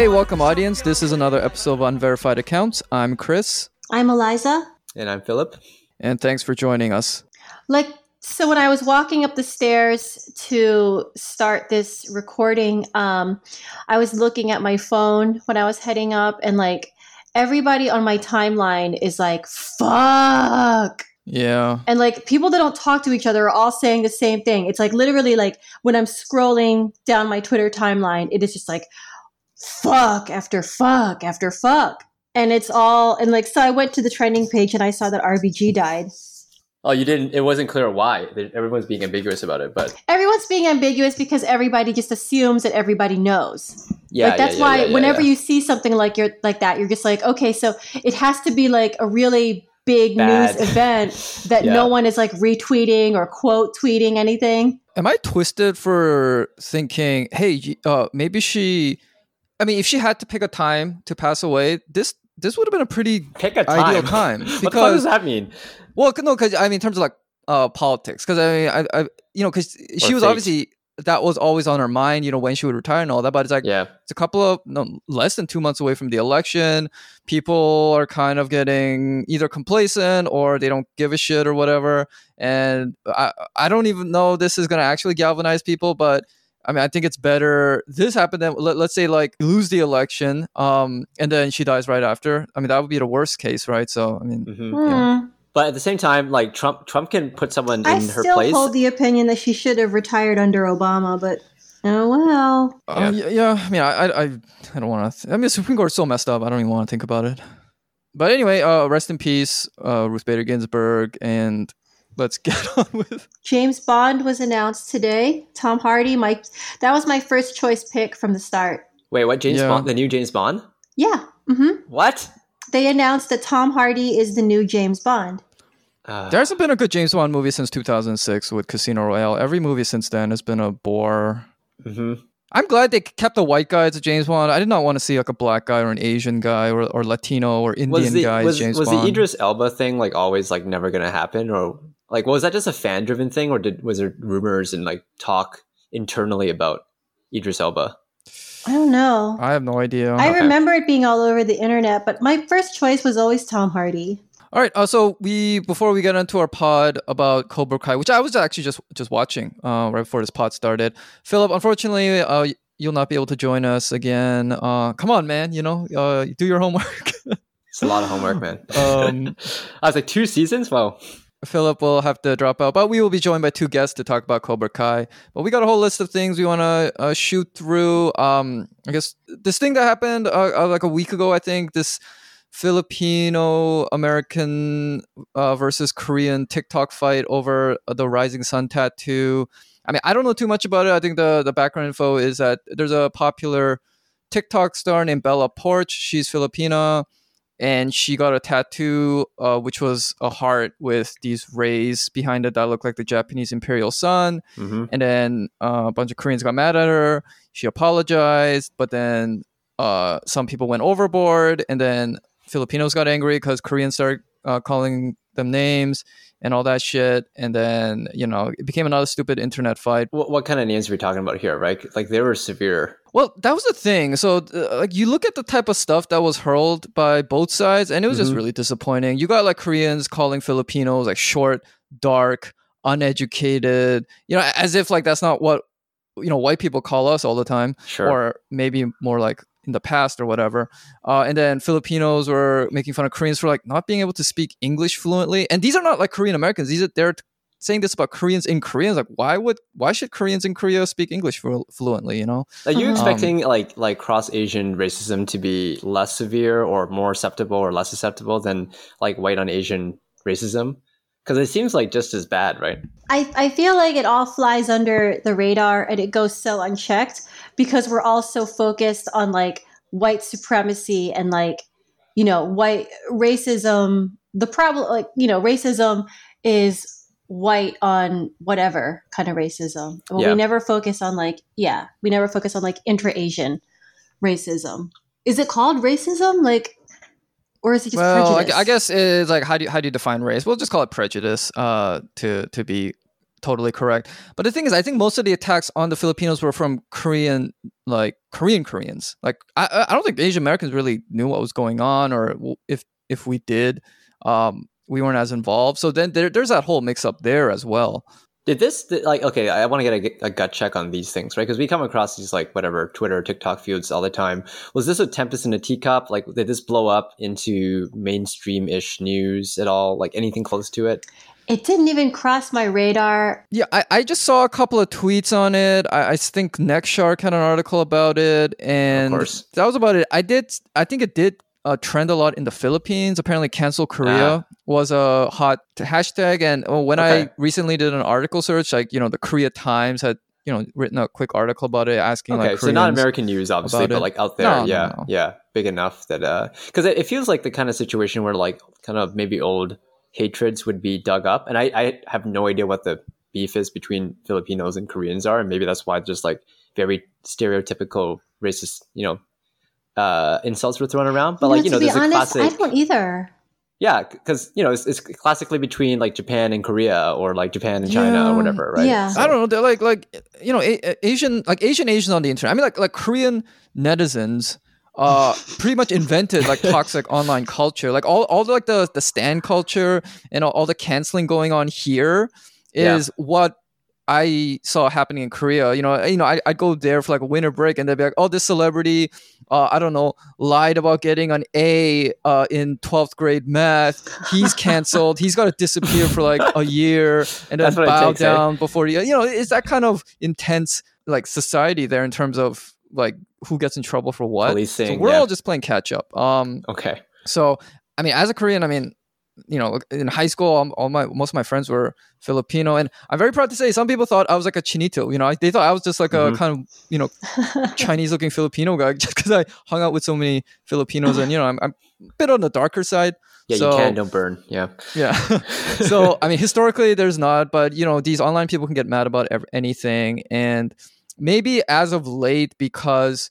Hey, welcome, audience. This is another episode of Unverified Accounts. I'm Chris. I'm Eliza. And I'm Philip. And thanks for joining us. Like, so when I was walking up the stairs to start this recording, um, I was looking at my phone when I was heading up, and like everybody on my timeline is like, fuck. Yeah. And like people that don't talk to each other are all saying the same thing. It's like literally like when I'm scrolling down my Twitter timeline, it is just like fuck after fuck after fuck. And it's all and like so I went to the trending page and I saw that RBG died. Oh, you didn't it wasn't clear why. Everyone's being ambiguous about it, but Everyone's being ambiguous because everybody just assumes that everybody knows. Yeah. Like that's yeah, yeah, why yeah, yeah, whenever yeah. you see something like you're like that, you're just like, okay, so it has to be like a really big Bad. news event that Yeah. no one is like retweeting or quote tweeting anything. Am I twisted for thinking, hey, uh, maybe she, I mean, if she had to pick a time to pass away, this this would have been a pretty pick a time. ideal time what the fuck does that mean? well, no, because I mean, in terms of like uh, politics, because I mean, I, I you know, because she was fate. obviously that was always on her mind, you know, when she would retire and all that. But it's like Yeah. it's a couple of no less than two months away from the election. People are kind of getting either complacent or they don't give a shit or whatever. And I I don't even know this is gonna actually galvanize people, but I mean I think it's better this happened than let, let's say like lose the election, um, and then she dies right after. I mean that would be the worst case, right? So I mean hmm Hmm. But at the same time, like Trump Trump can put someone I in her place. I still place. hold the opinion that she should have retired under Obama, but oh well. Uh, yeah. yeah, I mean, I, I, I I don't want to. Th- I mean, the Supreme Court is so messed up. I don't even want to think about it. But anyway, uh, rest in peace, uh, Ruth Bader Ginsburg, and let's get on with. James Bond was announced today. Tom Hardy, my that was my first choice pick from the start. Wait, what James Yeah. Bond the new James Bond? Yeah. hmm What? They announced that Tom Hardy is the new James Bond. Uh, There hasn't been a good James Bond movie since 2006 with Casino Royale. Every movie since then has been a bore. mhm. I'm glad they kept the white guy as a James Bond. I did not want to see like a black guy or an Asian guy or, or Latino or Indian Was the guy as was, James was Bond. the Idris Elba thing like always like never gonna happen or like was that just a fan driven thing or did was there rumors and like talk internally about Idris Elba? I don't know. I have no idea. I okay. remember it being all over the internet, but my first choice was always Tom Hardy. All right. Uh, so we before we get into our pod about Cobra Kai, which I was actually just just watching uh, right before this pod started. Philip, unfortunately, uh, you'll not be able to join us again. Uh, come on, man. You know, uh, do your homework. It's a lot of homework, man. Um, I was like two seasons. Wow. Philip will have to drop out, but we will be joined by two guests to talk about Cobra Kai. But we got a whole list of things we want to uh, shoot through. Um, I guess this thing that happened uh, uh, like a week ago, I think this Filipino American uh, versus Korean TikTok fight over the Rising Sun tattoo. I mean, I don't know too much about it. I think the the background info is that there's a popular TikTok star named Bella Poarch. She's Filipina and she got a tattoo, uh, which was a heart with these rays behind it that looked like the Japanese imperial sun. hmm And then uh, a bunch of Koreans got mad at her. She apologized, but then uh, some people went overboard, and then Filipinos got angry because Koreans started uh, calling them names and all that shit. And then you know it became another stupid internet fight. What, what kind of names are we talking about here? Right? Like they were severe. Well, that was the thing. So, uh, like, you look at the type of stuff that was hurled by both sides, and it was just Mhm. really disappointing. You got like Koreans calling Filipinos like short, dark, uneducated. You know, as if like that's not what you know white people call us all the time, Sure. or maybe more like in the past or whatever. Uh, and then Filipinos were making fun of Koreans for like not being able to speak English fluently. And these are not like Korean Americans. These are they're saying this about Koreans in Koreans. Like, why would why should Koreans in Korea speak English flu- fluently? You know. Are you Um, expecting like like cross Asian racism to be less severe or more acceptable or less acceptable than like white on Asian racism? Because it seems like just as bad, right? I, I feel like it all flies under the radar and it goes so unchecked because we're all so focused on like white supremacy and like you know white racism the problem like you know racism is white on whatever kind of racism well, Yeah. we never focus on like yeah we never focus on like intra-asian racism is it called racism like or is it just well, I, prejudice I guess it's like how do you, how do you define race? We'll just call it prejudice. Uh, to to be totally correct. But the thing is, I think most of the attacks on the Filipinos were from Korean, like Korean Koreans. Like I, I don't think Asian Americans really knew what was going on, or if if we did, um, we weren't as involved. So then there, there's that whole mix up there as well. Did this like okay? I want to get a, a, gut check on these things, right? Because we come across these like whatever Twitter, TikTok feuds all the time. Was this a tempest in a teacup? Like, did this blow up into mainstream ish news at all? Like anything close to it? It didn't even cross my radar. Yeah, I, I just saw a couple of tweets on it. I, I think Nextshark had an article about it, and that was about it. I did. I think it did uh, trend a lot in the Philippines. Apparently, cancel Korea ah. was a hot hashtag. And oh, when okay. I recently did an article search, like you know, the Korea Times had you know written a quick article about it, asking okay, like so not American news, obviously, but like out there, no, yeah, no, no. yeah, big enough that because uh, it, it, feels like the kind of situation where like kind of maybe old hatreds would be dug up, and I, I have no idea what the beef is between Filipinos and Koreans are, and maybe that's why just like very stereotypical racist, you know, uh, insults were thrown around. But you like you know, there's honest, a classic. I don't either. Yeah, because you know it's, it's, classically between like Japan and Korea, or like Japan and China, yeah. or whatever, right? Yeah, so. I don't know. They're like like you know a- Asian like Asian Asians on the internet. I mean like like Korean netizens uh pretty much invented like toxic online culture like all, all the, like the the stand culture and all, all the canceling going on here is yeah. what I saw happening in Korea. You know, you know, I I go there for like a winter break, and they'd be like, "Oh, this celebrity, uh, I don't know, lied about getting an A uh, in twelfth grade math. He's canceled. He's got to disappear for like a year and then bow takes, down eh? before you. You know, it's that kind of intense like society there in terms of like who gets in trouble for what. Policing, so we're yeah. all just playing catch up. Um, okay. So I mean, as a Korean, I mean, you know, in high school, all, all, my most of my friends were Filipino, and I'm very proud to say some people thought I was like a chinito. You know, they thought I was just like mm-hmm. a kind of you know Chinese-looking Filipino guy just because I hung out with so many Filipinos, and you know, I'm, I'm a bit on the darker side. Yeah, so, you can don't burn. Yeah, yeah. so I mean, historically, there's not, but you know, these online people can get mad about ev- anything, and maybe as of late because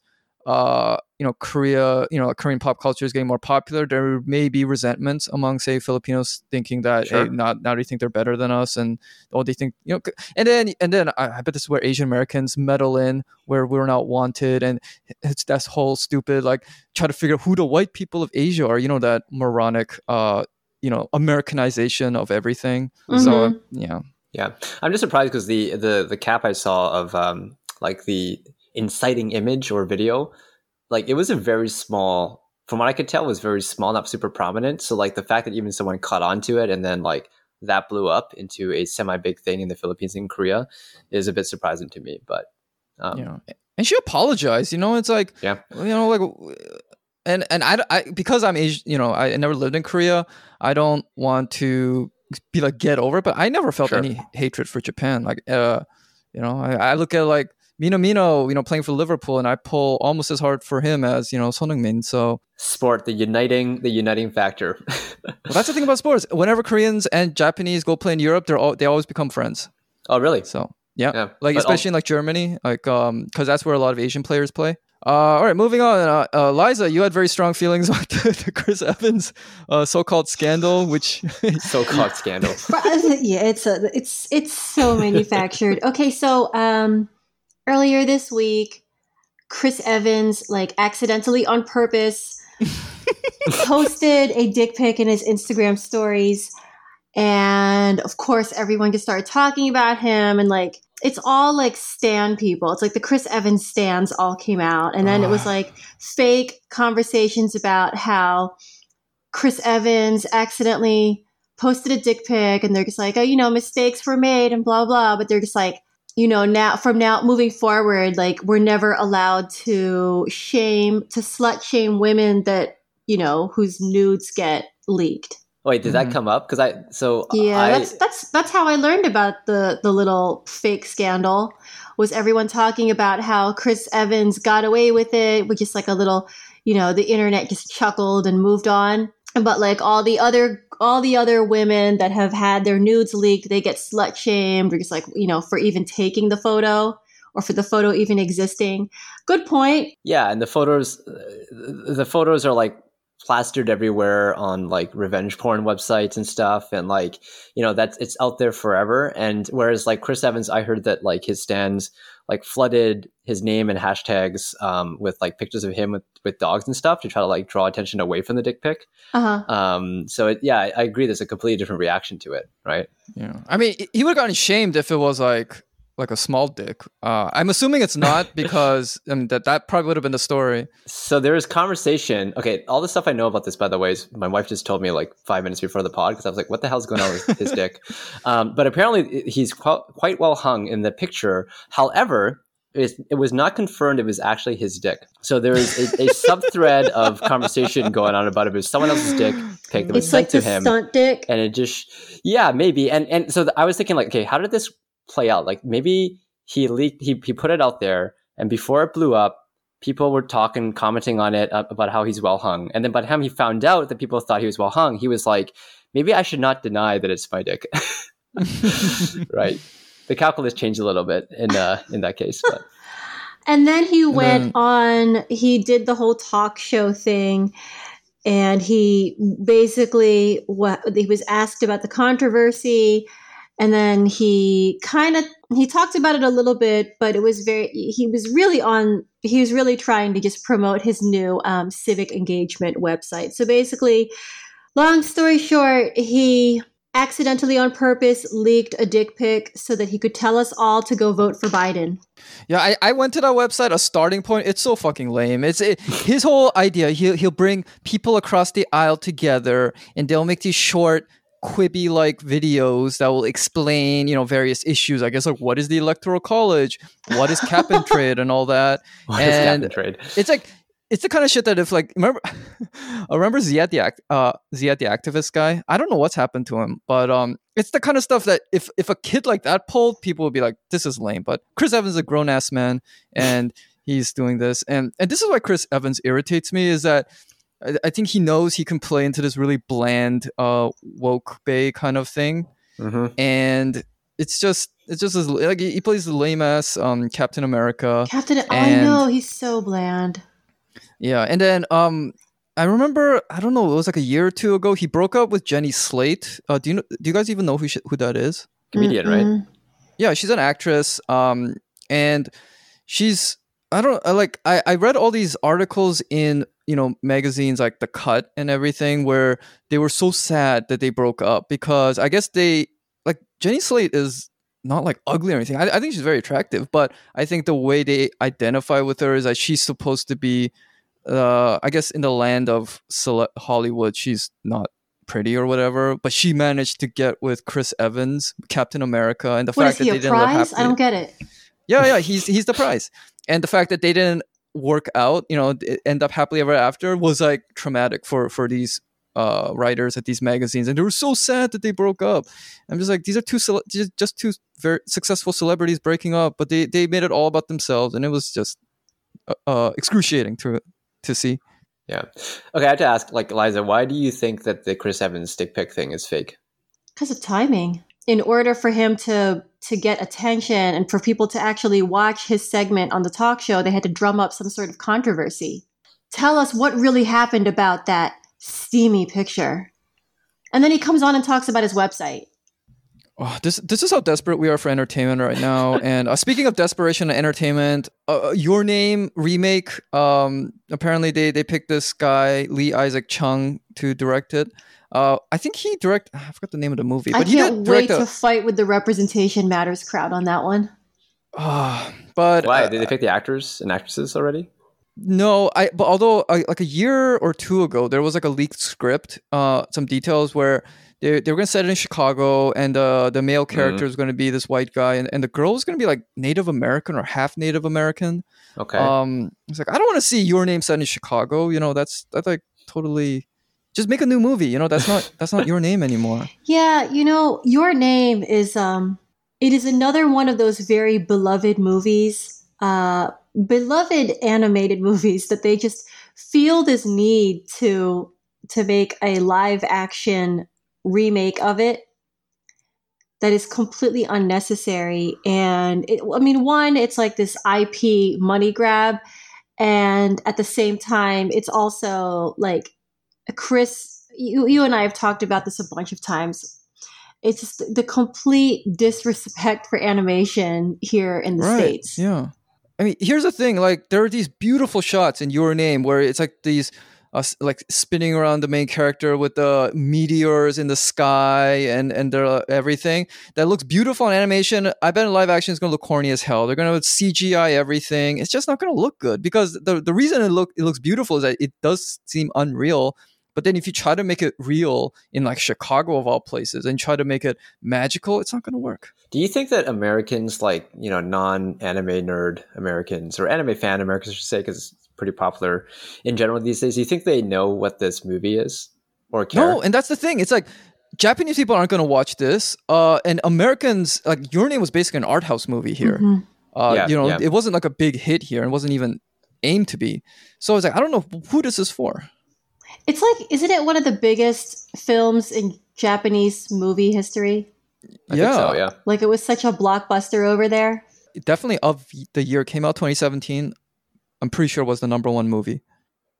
uh, you know, Korea, you know, Korean pop culture is getting more popular, there may be resentments among, say, Filipinos thinking that, sure. hey, not now they think they're better than us, and oh, they think, you know, and then and then I, I bet this is where Asian Americans meddle in, where we're not wanted, and it's that whole stupid like try to figure out who the white people of Asia are, you know, that moronic, uh, you know, Americanization of everything. Mm-hmm. So yeah, yeah, I'm just surprised because the the the cap I saw of um like the inciting image or video, like it was a very small, from what I could tell, was very small, not super prominent. So like the fact that even someone caught onto it and then like that blew up into a semi big thing in the Philippines and Korea is a bit surprising to me. But um, yeah, and she apologized. You know, it's like yeah, you know, like and and I, I because I'm Asian, you know, I never lived in Korea. I don't want to be like get over it, but I never felt sure. any hatred for Japan. Like, uh, you know, I, I look at like Minamino, you know, playing for Liverpool, and I pull almost as hard for him as you know Son Heung-min. So sport, the uniting, the uniting factor. well, that's the thing about sports. Whenever Koreans and Japanese go play in Europe, they're all, they always become friends. Oh, really? So yeah, yeah. like but especially in like Germany, like um, because that's where a lot of Asian players play. Uh, all right, moving on. Uh, uh, Liza, you had very strong feelings about the, the Chris Evans uh, so-called scandal, which so-called scandal. yeah, it's a, it's it's so manufactured. Okay, so um, earlier this week, Chris Evans, like accidentally on purpose, posted a dick pic in his Instagram stories. And of course, everyone just started talking about him and like it's all like stan people. It's like the Chris Evans stands all came out. And then it was ah. like fake conversations about how Chris Evans accidentally posted a dick pic and they're just like, oh, you know, mistakes were made and blah, blah. But they're just like, you know, now from now moving forward, like we're never allowed to shame, to slut shame women that, you know, whose nudes get leaked. Wait, did mm-hmm. that come up? Because I so yeah, I, that's that's that's how I learned about the the little fake scandal. Was everyone talking about how Chris Evans got away with it with just like a little, you know, the internet just chuckled and moved on but like all the other all the other women that have had their nudes leaked they get slut shamed or just like you know for even taking the photo or for the photo even existing. Good point. Yeah and the photos uh, the photos are like plastered everywhere on like revenge porn websites and stuff and like you know that's it's out there forever. And whereas like chris evans i heard that like his stands like flooded his name and hashtags um, with like pictures of him with, with dogs and stuff to try to like draw attention away from the dick pic. Uh-huh. um, so it, yeah I, I agree there's a completely different reaction to it right? Yeah. I mean he would have gotten shamed if it was like like a small dick. Uh, I'm assuming it's not because I mean, that that probably would have been the story. So there is conversation. Okay, all the stuff I know about this, by the way, is my wife just told me like five minutes before the pod because I was like, "What the hell's going on with his dick?" Um, but apparently, he's qu- quite well hung in the picture. However, it was not confirmed it was actually his dick. So there is a, a sub thread of conversation going on about it. It was someone else's dick pic that was it's sent like to him. Stunt dick. And it just, yeah, maybe. And and so I was thinking like, okay, how did this play out. Like maybe he leaked, he, he put it out there, and before it blew up, people were talking, commenting on it uh, about how he's well hung. And then by the time he found out that people thought he was well hung, he was like, maybe I should not deny that it's my dick. right. The calculus changed a little bit in uh, in that case, but. And then he went on, he did the whole talk show thing. And he basically, what he was asked about the controversy and then he kind of he talked about it a little bit but it was very he was really on he was really trying to just promote his new um, civic engagement website so basically long story short he accidentally on purpose leaked a dick pic so that he could tell us all to go vote for Biden. Yeah, I, I went to that website, a starting point. It's so fucking lame. It's it, his whole idea. He'll, he'll bring people across the aisle together and they'll make these short Quibi like videos that will explain, you know, various issues. I guess like what is the electoral college, what is cap and trade, and all that. What and, and trade? It's like it's the kind of shit that if like remember, I remember Ziad the act, uh, Ziad the activist guy. I don't know what's happened to him, but um, it's the kind of stuff that if if a kid like that pulled, people would be like, this is lame. But Chris Evans is a grown ass man, and he's doing this, and and this is why Chris Evans irritates me is that I, I think he knows he can play into this really bland, uh, woke bay kind of thing, mm-hmm. and it's just it's just as, like he plays the lame ass um, Captain America. Captain, and, I know he's so bland. Yeah, and then um, I remember I don't know it was like a year or two ago he broke up with Jenny Slate. Uh, do you know? Do you guys even know who she, who that is? Comedian, Mm-mm. right? Yeah, she's an actress. Um, and she's I don't I like I I read all these articles in you know magazines like the cut and everything where they were so sad that they broke up because i guess they like jenny slate is not like ugly or anything. I, I think she's very attractive but i think the way they identify with her is that she's supposed to be uh i guess in the land of hollywood she's not pretty or whatever but she managed to get with chris evans captain america and the what, fact that they didn't happily i don't get it. Yeah yeah he's he's the prize. And the fact that they didn't work out, you know, end up happily ever after was like traumatic for for these uh, writers at these magazines, and they were so sad that they broke up. I'm just like, these are two cele- just two very successful celebrities breaking up, but they they made it all about themselves, and it was just uh, uh, excruciating to to see. Yeah. Okay, I have to ask, like Liza, why do you think that the Chris Evans stick pic thing is fake? Because of timing. In order for him to to get attention and for people to actually watch his segment on the talk show, they had to drum up some sort of controversy. Tell us what really happened about that steamy picture. And then he comes on and talks about his website. Oh, this this is how desperate we are for entertainment right now. and uh, speaking of desperation and entertainment, uh, uh, Your Name remake. Um, apparently they they picked this guy Lee Isaac Chung to direct it. Uh, I think he direct. I forgot the name of the movie, but I can't wait to fight with the representation matters crowd on that one. Uh, but why uh, did they pick the actors and actresses already? No, I. But although uh, like a year or two ago, there was like a leaked script, uh, some details where they, they were going to set it in Chicago, and uh, the male character mm-hmm. is going to be this white guy, and, and the girl is going to be like Native American or half Native American. Okay. Um, it's like I don't want to see your name set in Chicago. You know, that's that's like totally just make a new movie. You know, that's not that's not your name anymore. Yeah, you know, your name is um it is another one of those very beloved movies, uh beloved animated movies that they just feel this need to to make a live action remake of it that is completely unnecessary and it, i mean one it's like this ip money grab and at the same time it's also like Chris, you, you and I have talked about this a bunch of times. It's just the complete disrespect for animation here in the right, States. Yeah. I mean, here's the thing like, there are these beautiful shots in Your Name where it's like these uh, like spinning around the main character with the meteors in the sky and and uh, everything that looks beautiful in animation. I bet in live action is going to look corny as hell. They're going to CGI everything. It's just not going to look good because the the reason it look it looks beautiful is that it does seem unreal. But then if you try to make it real in like Chicago of all places and try to make it magical, it's not going to work. Do you think that Americans, like you know, non-anime nerd Americans or anime fan Americans, I should say, because it's pretty popular in general these days. Do you think they know what this movie is or care? No, and that's the thing. It's like Japanese people aren't going to watch this, uh, and Americans like Your Name was basically an art house movie here. Mm-hmm. Uh, yeah, you know, yeah. it wasn't like a big hit here, and wasn't even aimed to be. So I was like, I don't know who this is for. It's like, isn't it one of the biggest films in Japanese movie history? I yeah, so, yeah. Like it was such a blockbuster over there. Definitely of the year came out 2017. I'm pretty sure was the number one movie.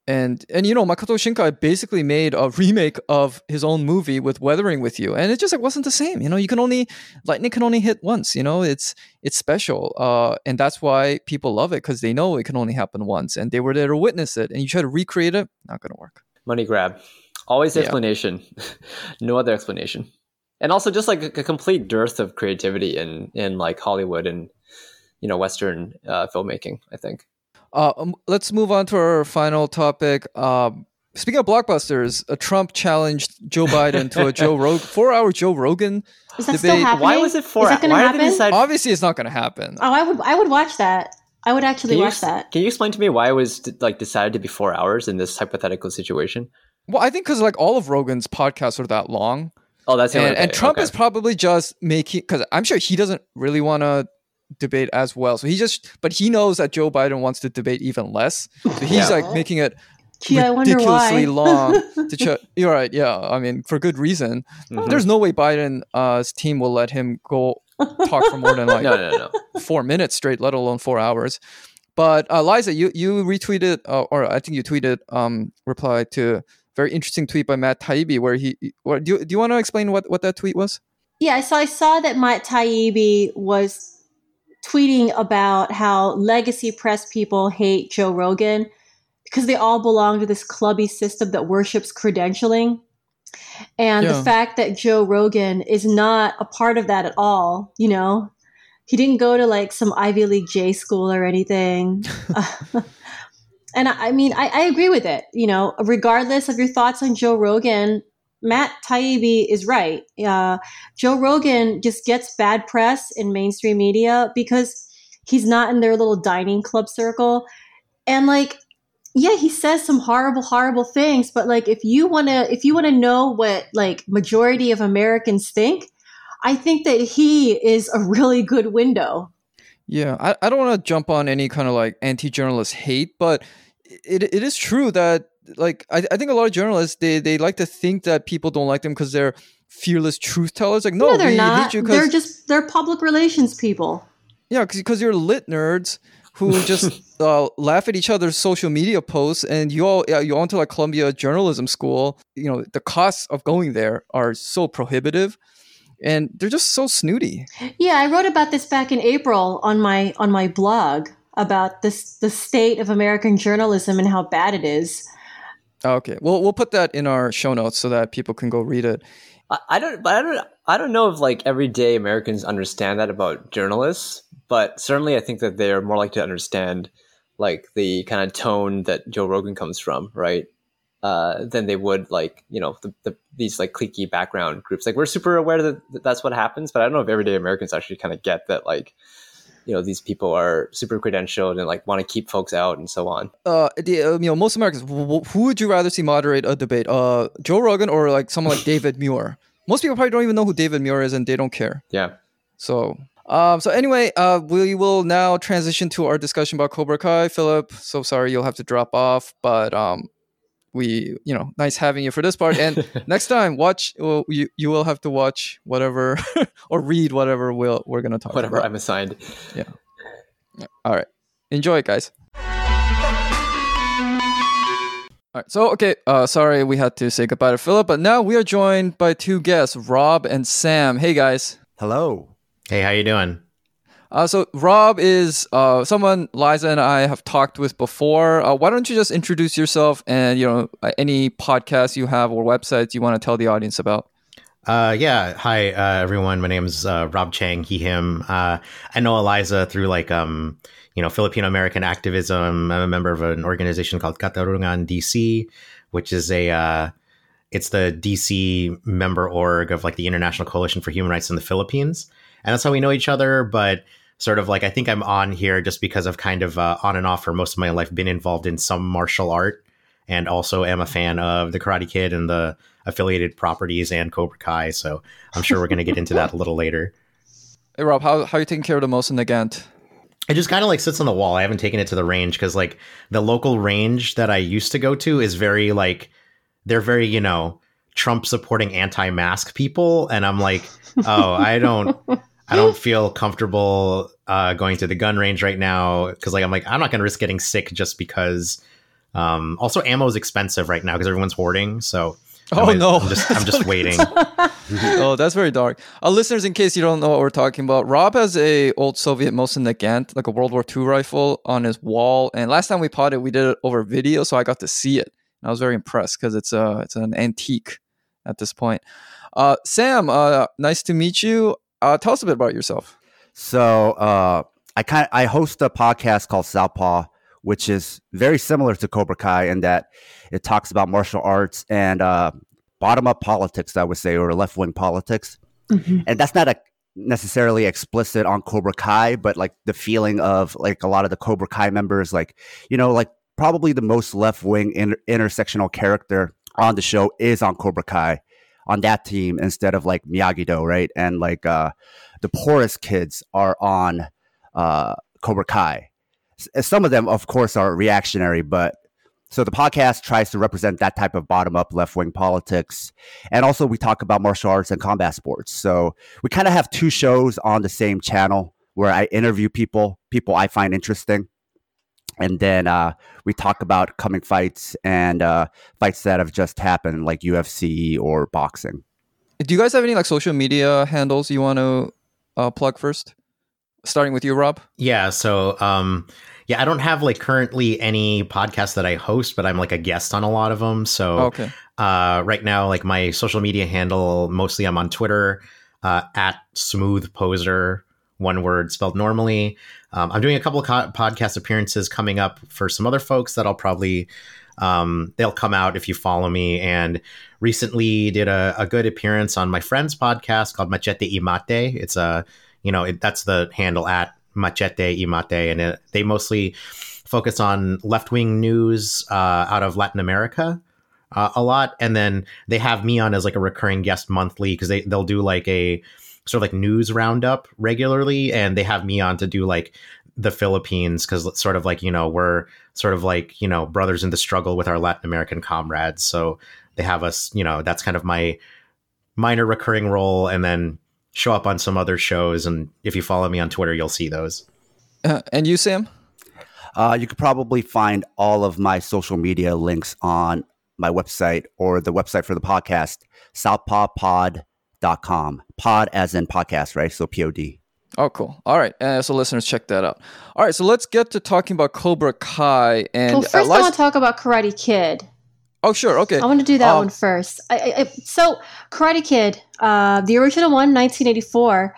And and you know, Makoto Shinkai basically made a remake of his own movie with Weathering with You, and it just like wasn't the same. You know, you can only lightning can only hit once. You know, it's it's special, uh, and that's why people love it because they know it can only happen once, and they were there to witness it. And you try to recreate it, not gonna work. Money grab, always the yeah. explanation, no other explanation, and also just like a, a, complete dearth of creativity in in like Hollywood and you know Western uh, filmmaking. I think. Uh, um, let's move on to our final topic. Um, speaking of blockbusters, a Trump challenged Joe Biden to a Joe Rogan four-hour Joe Rogan Is that debate. Still happening? Why was it four? Is that Why happen? did they decide? Obviously, it's not going to happen. Oh, I would I would watch that. I would actually can watch you, that. Can you explain to me why it was like decided to be four hours in this hypothetical situation? Well, I think because like all of Rogan's podcasts are that long. Oh, that's and, and Trump okay. is probably just making because I'm sure he doesn't really want to debate as well. So he just, but he knows that Joe Biden wants to debate even less. So he's yeah. like making it Gee, ridiculously long to ch- You're right. Yeah. I mean, for good reason. Mm-hmm. There's no way Biden's uh, team will let him go talk for more than like no, no, no. four minutes straight, let alone four hours. But uh, Liza, you you retweeted, uh, or I think you tweeted, um, reply to very interesting tweet by Matt Taibbi, where he, where, do you, do you want to explain what, what that tweet was? Yeah, so I saw that Matt Taibbi was tweeting about how legacy press people hate Joe Rogan because they all belong to this clubby system that worships credentialing. And yeah. the fact that Joe Rogan is not a part of that at all, you know, he didn't go to like some Ivy League J school or anything. and I, I mean, I, I, agree with it. You know, regardless of your thoughts on Joe Rogan, Matt Taibbi is right. Uh, Joe Rogan just gets bad press in mainstream media because he's not in their little dining club circle. And like, yeah, he says some horrible, horrible things, but like if you wanna if you wanna know what like majority of Americans think, I think that he is a really good window. Yeah, I, I don't want to jump on any kind of like anti journalist hate, but it, it is true that like I, I think a lot of journalists they they like to think that people don't like them because they're fearless truth tellers. Like no, no they're not. they're just they're public relations people. Yeah, because you're lit nerds who just uh, laugh at each other's social media posts, and you all you went to like Columbia Journalism School. You know the costs of going there are so prohibitive, and they're just so snooty. Yeah, I wrote about this back in April on my on my blog about this the state of American journalism and how bad it is. Okay, well, we'll put that in our show notes so that people can go read it. I, I don't, but I don't, I don't know if like everyday Americans understand that about journalists, but certainly I think that they're more likely to understand like the kind of tone that Joe Rogan comes from, right? Uh, than they would like you know the, the, these like cliquey background groups. Like we're super aware that that's what happens, but I don't know if everyday Americans actually kind of get that like you know these people are super credentialed and like want to keep folks out and so on. Uh, the, uh, you know, most Americans, who would you rather see moderate a debate? Uh, Joe Rogan or like someone like David Muir? Most people probably don't even know who David Muir is, and they don't care. Yeah. So, um, so anyway, uh, we will now transition to our discussion about Cobra Kai. Philip, so sorry you'll have to drop off, but um, we you know nice having you for this part and next time watch well, you you will have to watch whatever or read whatever we'll we're gonna talk whatever about. i'm assigned yeah. yeah all right enjoy guys all All right, so okay, uh, sorry we had to say goodbye to Philip, but now we are joined by two guests, Rob and Sam. Hey guys. Hello. Hey, how you doing? Uh, so Rob is uh, someone Liza and I have talked with before. Uh, why don't you just introduce yourself and you know any podcasts you have or websites you want to tell the audience about? Uh, yeah. Hi, uh, everyone. My name is uh, Rob Chang. He, him. Uh, I know Eliza through like um, you know Filipino American activism. I'm a member of an organization called Katarungan DC, which is a uh, it's the DC member org of like the International Coalition for Human Rights in the Philippines, and that's how we know each other. But sort of like I think I'm on here just because I've kind of uh, on and off for most of my life been involved in some martial art, and also am a fan of the Karate Kid and the affiliated properties and Cobra Kai. So I'm sure we're going to get into that a little later. Hey Rob, how how are you taking care of the Mosin Nagant? It just kind of like sits on the wall. I haven't taken it to the range because like the local range that I used to go to is very like they're very you know Trump supporting anti-mask people, and I'm like, oh, I don't. I don't feel comfortable uh, going to the gun range right now because like I'm like I'm not to risk getting sick just because. Um, also, ammo is expensive right now because everyone's hoarding. So oh I'm, no, I'm just I'm just waiting. oh, that's very dark. Uh, listeners, in case you don't know what we're talking about, Rob has a old Soviet Mosin Nagant, like a World War II rifle, on his wall. And last time we potted, we did it over video, so I got to see it. And I was very impressed because it's a it's an antique at this point. Uh, Sam, uh, nice to meet you. Uh, tell us a bit about yourself. So uh, I kind I host a podcast called Southpaw, which is very similar to Cobra Kai in that it talks about martial arts and uh, bottom up politics, I would say, or left wing politics. Mm-hmm. And that's not a necessarily explicit on Cobra Kai, but like the feeling of like a lot of the Cobra Kai members, like you know, like probably the most left wing inter- intersectional character on the show is on Cobra Kai on that team instead of like Miyagi Do, right? And like uh, the poorest kids are on uh, Cobra Kai. S- some of them, of course, are reactionary, but so the podcast tries to represent that type of bottom up left wing politics. And also, we talk about martial arts and combat sports. So we kind of have two shows on the same channel where I interview people, people I find interesting and then uh, we talk about coming fights and uh, fights that have just happened, like UFC or boxing. Do you guys have any like social media handles you want to uh, plug first? Starting with you, Rob. Yeah. So, um, yeah, I don't have like currently any podcasts that I host, but I'm like a guest on a lot of them. So, okay. Uh, right now, like my social media handle, mostly I'm on Twitter uh, at Smooth Poser, one word spelled normally. Um, I'm doing a couple of co- podcast appearances coming up for some other folks that I'll probably um, they'll come out if you follow me. And recently did a, a, good appearance on my friend's podcast called Machete y Mate. It's a you know it, that's the handle at Machete y Mate, and it, they mostly focus on left wing news uh, out of Latin America. Uh, a lot, and then they have me on as like a recurring guest monthly because they they'll do like a sort of like news roundup regularly, and they have me on to do like the Philippines because sort of like you know we're sort of like you know brothers in the struggle with our Latin American comrades. So they have us, you know, that's kind of my minor recurring role, and then show up on some other shows. And if you follow me on Twitter, you'll see those. Uh, and you, Sam? Uh, you could probably find all of my social media links on my website or the website for the podcast, southpawpod.com dot com. Pod as in podcast, right? So P O D. Oh, cool. All right. Uh, so listeners, check that out. All right. So let's get to talking about Cobra Kai. And well, first, I want to talk about Karate Kid. Oh, sure. Okay. I want to do that um, one first. I, I, so, Karate Kid, uh, the original one, 1984,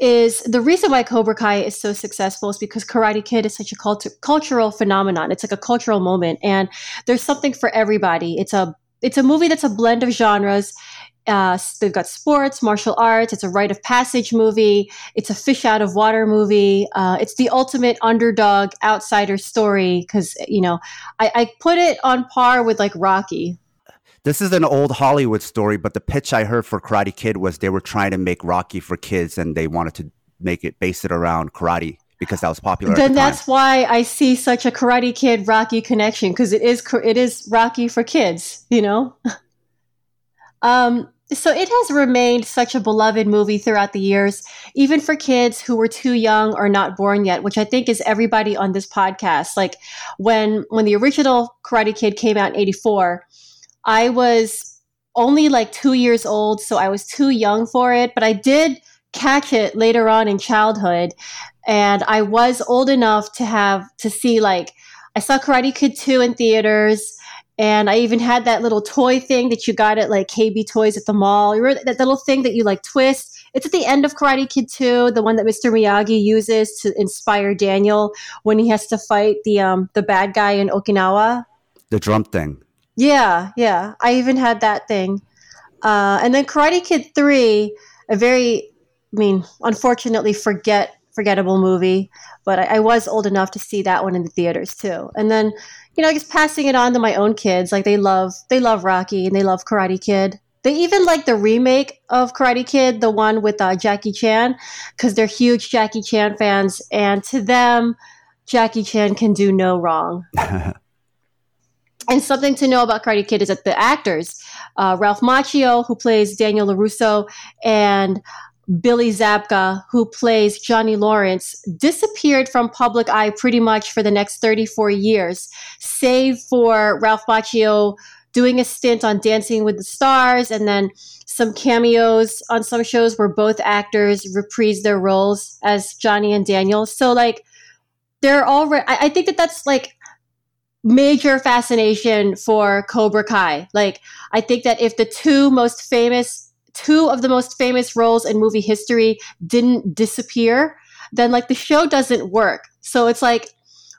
is the reason why Cobra Kai is so successful is because Karate Kid is such a cult- cultural phenomenon. It's like a cultural moment, and there's something for everybody. It's a it's a movie that's a blend of genres. Uh, they've got sports, martial arts. It's a rite of passage movie. It's a fish out of water movie. Uh, it's the ultimate underdog outsider story because you know I, I put it on par with like Rocky. This is an old Hollywood story, but the pitch I heard for Karate Kid was they were trying to make Rocky for kids, and they wanted to make it base it around karate because that was popular. Then the that's why I see such a Karate Kid Rocky connection because it is it is Rocky for kids, you know. Um, so it has remained such a beloved movie throughout the years, even for kids who were too young or not born yet, which I think is everybody on this podcast. Like when when the original Karate Kid came out in 84, I was only like 2 years old, so I was too young for it, but I did catch it later on in childhood and I was old enough to have to see like I saw Karate Kid 2 in theaters. And I even had that little toy thing that you got at like KB Toys at the mall. You remember that little thing that you like twist? It's at the end of Karate Kid 2, the one that Mr. Miyagi uses to inspire Daniel when he has to fight the um the bad guy in Okinawa. The drum thing. Yeah, yeah. I even had that thing. Uh, and then Karate Kid 3, a very I mean, unfortunately forget forgettable movie, but I, I was old enough to see that one in the theaters too. And then you know, I just passing it on to my own kids. Like they love they love Rocky and they love Karate Kid. They even like the remake of Karate Kid, the one with uh, Jackie Chan, because they're huge Jackie Chan fans, and to them, Jackie Chan can do no wrong. and something to know about Karate Kid is that the actors, uh, Ralph Macchio, who plays Daniel LaRusso, and Billy Zabka, who plays Johnny Lawrence, disappeared from public eye pretty much for the next 34 years, save for Ralph Macchio doing a stint on Dancing with the Stars and then some cameos on some shows where both actors reprise their roles as Johnny and Daniel. So, like, they're already, I, I think that that's like major fascination for Cobra Kai. Like, I think that if the two most famous two of the most famous roles in movie history didn't disappear, then like the show doesn't work. So it's like,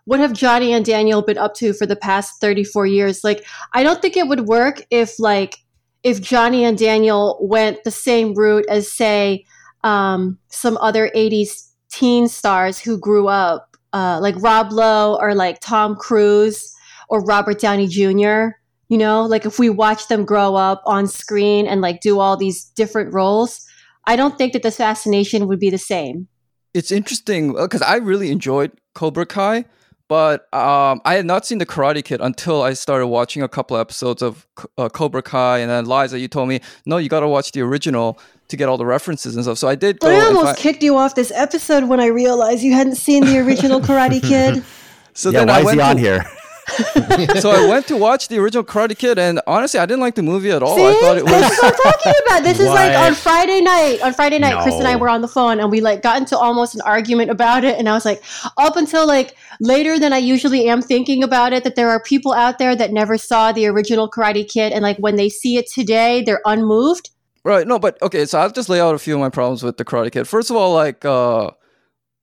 what have Johnny and Daniel been up to for the past 34 years? Like, I don't think it would work if like if Johnny and Daniel went the same route as say um, some other 80s teen stars who grew up, uh, like Rob Lowe or like Tom Cruise or Robert Downey Jr. You know, like if we watch them grow up on screen and like do all these different roles, I don't think that the fascination would be the same. It's interesting because uh, I really enjoyed Cobra Kai, but um, I had not seen the Karate Kid until I started watching a couple episodes of uh, Cobra Kai, and then Liza, you told me, no, you got to watch the original to get all the references and stuff. So I did. Go I almost I- kicked you off this episode when I realized you hadn't seen the original Karate Kid. so yeah, then why I went is he on to- here? so I went to watch the original Karate Kid, and honestly, I didn't like the movie at all. See? I thought it was. This is what I'm talking about. This is like on Friday night. On Friday night, no. Chris and I were on the phone, and we like got into almost an argument about it. And I was like, up until like later than I usually am thinking about it, that there are people out there that never saw the original Karate Kid, and like when they see it today, they're unmoved. Right. No, but okay. So I'll just lay out a few of my problems with the Karate Kid. First of all, like. uh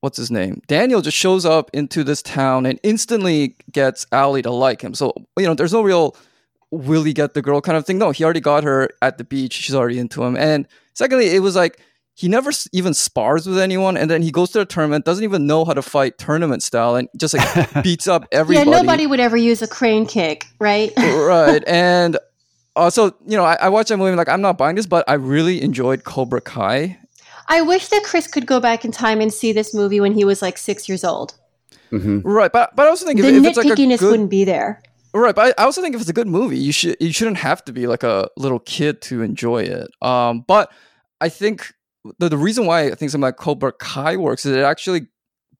what's his name? Daniel just shows up into this town and instantly gets Ali to like him. So, you know, there's no real will he get the girl kind of thing. No, he already got her at the beach. She's already into him. And secondly, it was like he never even spars with anyone and then he goes to the tournament doesn't even know how to fight tournament style and just like beats up everybody yeah nobody would ever use a crane kick right right and also uh, you know I, I watched that movie like i'm not buying this but i really enjoyed cobra kai I wish that Chris could go back in time and see this movie when he was like six years old. Mm-hmm. Right, but but I also think the if, if it's like a good, wouldn't be there. Right, but I, I also think if it's a good movie, you should you shouldn't have to be like a little kid to enjoy it. Um, but I think the the reason why I think something like Cobra Kai works is it actually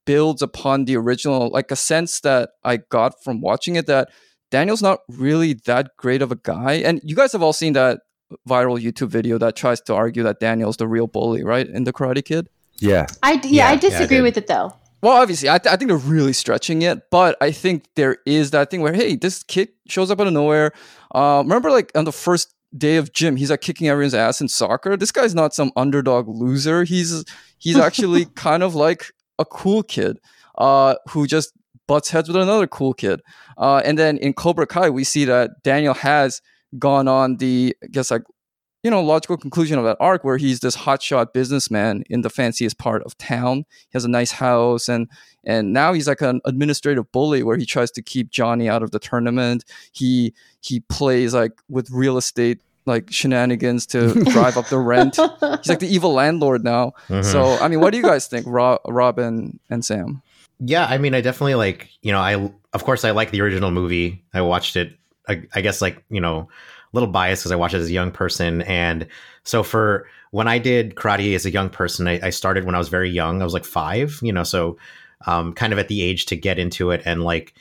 builds upon the original, like a sense that I got from watching it that Daniel's not really that great of a guy. And you guys have all seen that viral YouTube video that tries to argue that Daniel's the real bully, right? In the Karate Kid. Yeah. I yeah, yeah I disagree yeah, I with it though. Well, obviously, I, th- I think they're really stretching it, but I think there is that thing where, hey, this kid shows up out of nowhere. Uh, remember, like on the first day of gym, he's like kicking everyone's ass in soccer. This guy's not some underdog loser. He's he's actually kind of like a cool kid uh, who just butts heads with another cool kid. Uh, and then in Cobra Kai, we see that Daniel has gone on the I guess like you know logical conclusion of that arc where he's this hotshot businessman in the fanciest part of town. He has a nice house and and now he's like an administrative bully where he tries to keep Johnny out of the tournament. He he plays like with real estate like shenanigans to drive up the rent. He's like the evil landlord now. Mm-hmm. So I mean, what do you guys think, Rob, Robin and Sam? Yeah, I mean, I definitely like you know I of course I like the original movie. I watched it I, I guess like you know a little biased because I watched it as a young person. And so for when I did karate as a young person, I, I started when I was very young. I was like five, you know, so um, kind of at the age to get into it. And like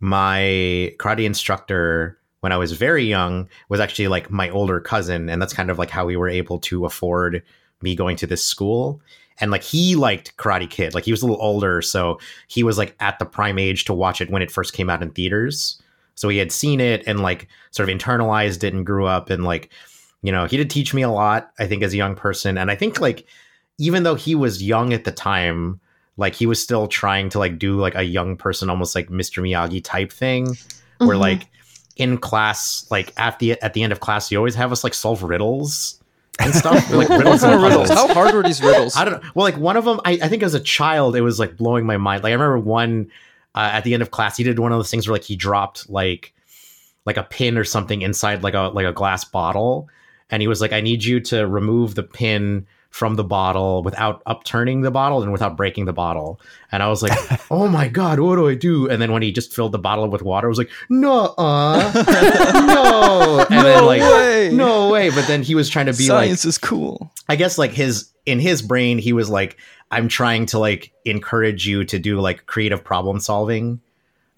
my karate instructor when I was very young was actually like my older cousin. And that's kind of like how we were able to afford me going to this school. And like he liked Karate Kid. Like he was a little older. So he was like at the prime age to watch it when it first came out in theaters. So he had seen it and like sort of internalized it and grew up and like, you know, he did teach me a lot, I think, as a young person. And I think like even though he was young at the time, like he was still trying to like do like a young person, almost like Mr. Miyagi type thing, mm-hmm. where like in class, like at the at the end of class, you always have us like solve riddles and stuff. like riddles and riddles. How hard were these riddles? I don't know. Well, like one of them, I, I think as a child, it was like blowing my mind. Like I remember one uh, at the end of class, he did one of those things where like he dropped like like a pin or something inside like a like a glass bottle, and he was like, "I need you to remove the pin." From the bottle without upturning the bottle and without breaking the bottle. And I was like, oh my God, what do I do? And then when he just filled the bottle with water, I was like, no, no. And no then like, way. no way. But then he was trying to be Science like, Science is cool. I guess like his, in his brain, he was like, I'm trying to like encourage you to do like creative problem solving.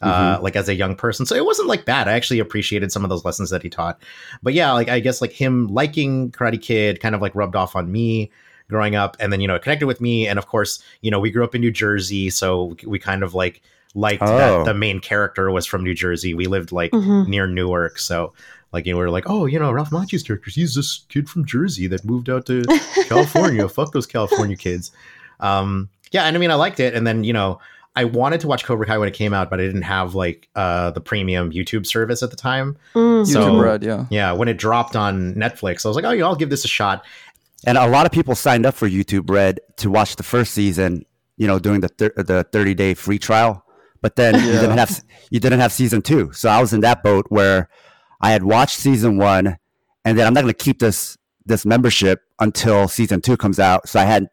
Uh, mm-hmm. like as a young person. So it wasn't like bad. I actually appreciated some of those lessons that he taught. But yeah, like I guess like him liking Karate Kid kind of like rubbed off on me growing up and then you know it connected with me and of course you know we grew up in new jersey so we kind of like liked oh. that the main character was from new jersey we lived like mm-hmm. near newark so like you know, we were like, oh, you know, Ralph Macchio's character, he's this kid from Jersey that moved out to California. Fuck those California kids. Um, yeah, and I mean, I liked it. And then you know, I wanted to watch Cobra Kai when it came out, but I didn't have like uh, the premium YouTube service at the time. Mm. So, YouTube Red, yeah, yeah. When it dropped on Netflix, I was like, oh, yeah, I'll give this a shot. And a lot of people signed up for YouTube Red to watch the first season, you know, during the thir- the 30 day free trial. But then yeah. you didn't have you didn't have season two. So I was in that boat where I had watched season one, and then I'm not going to keep this this membership until season two comes out. So I had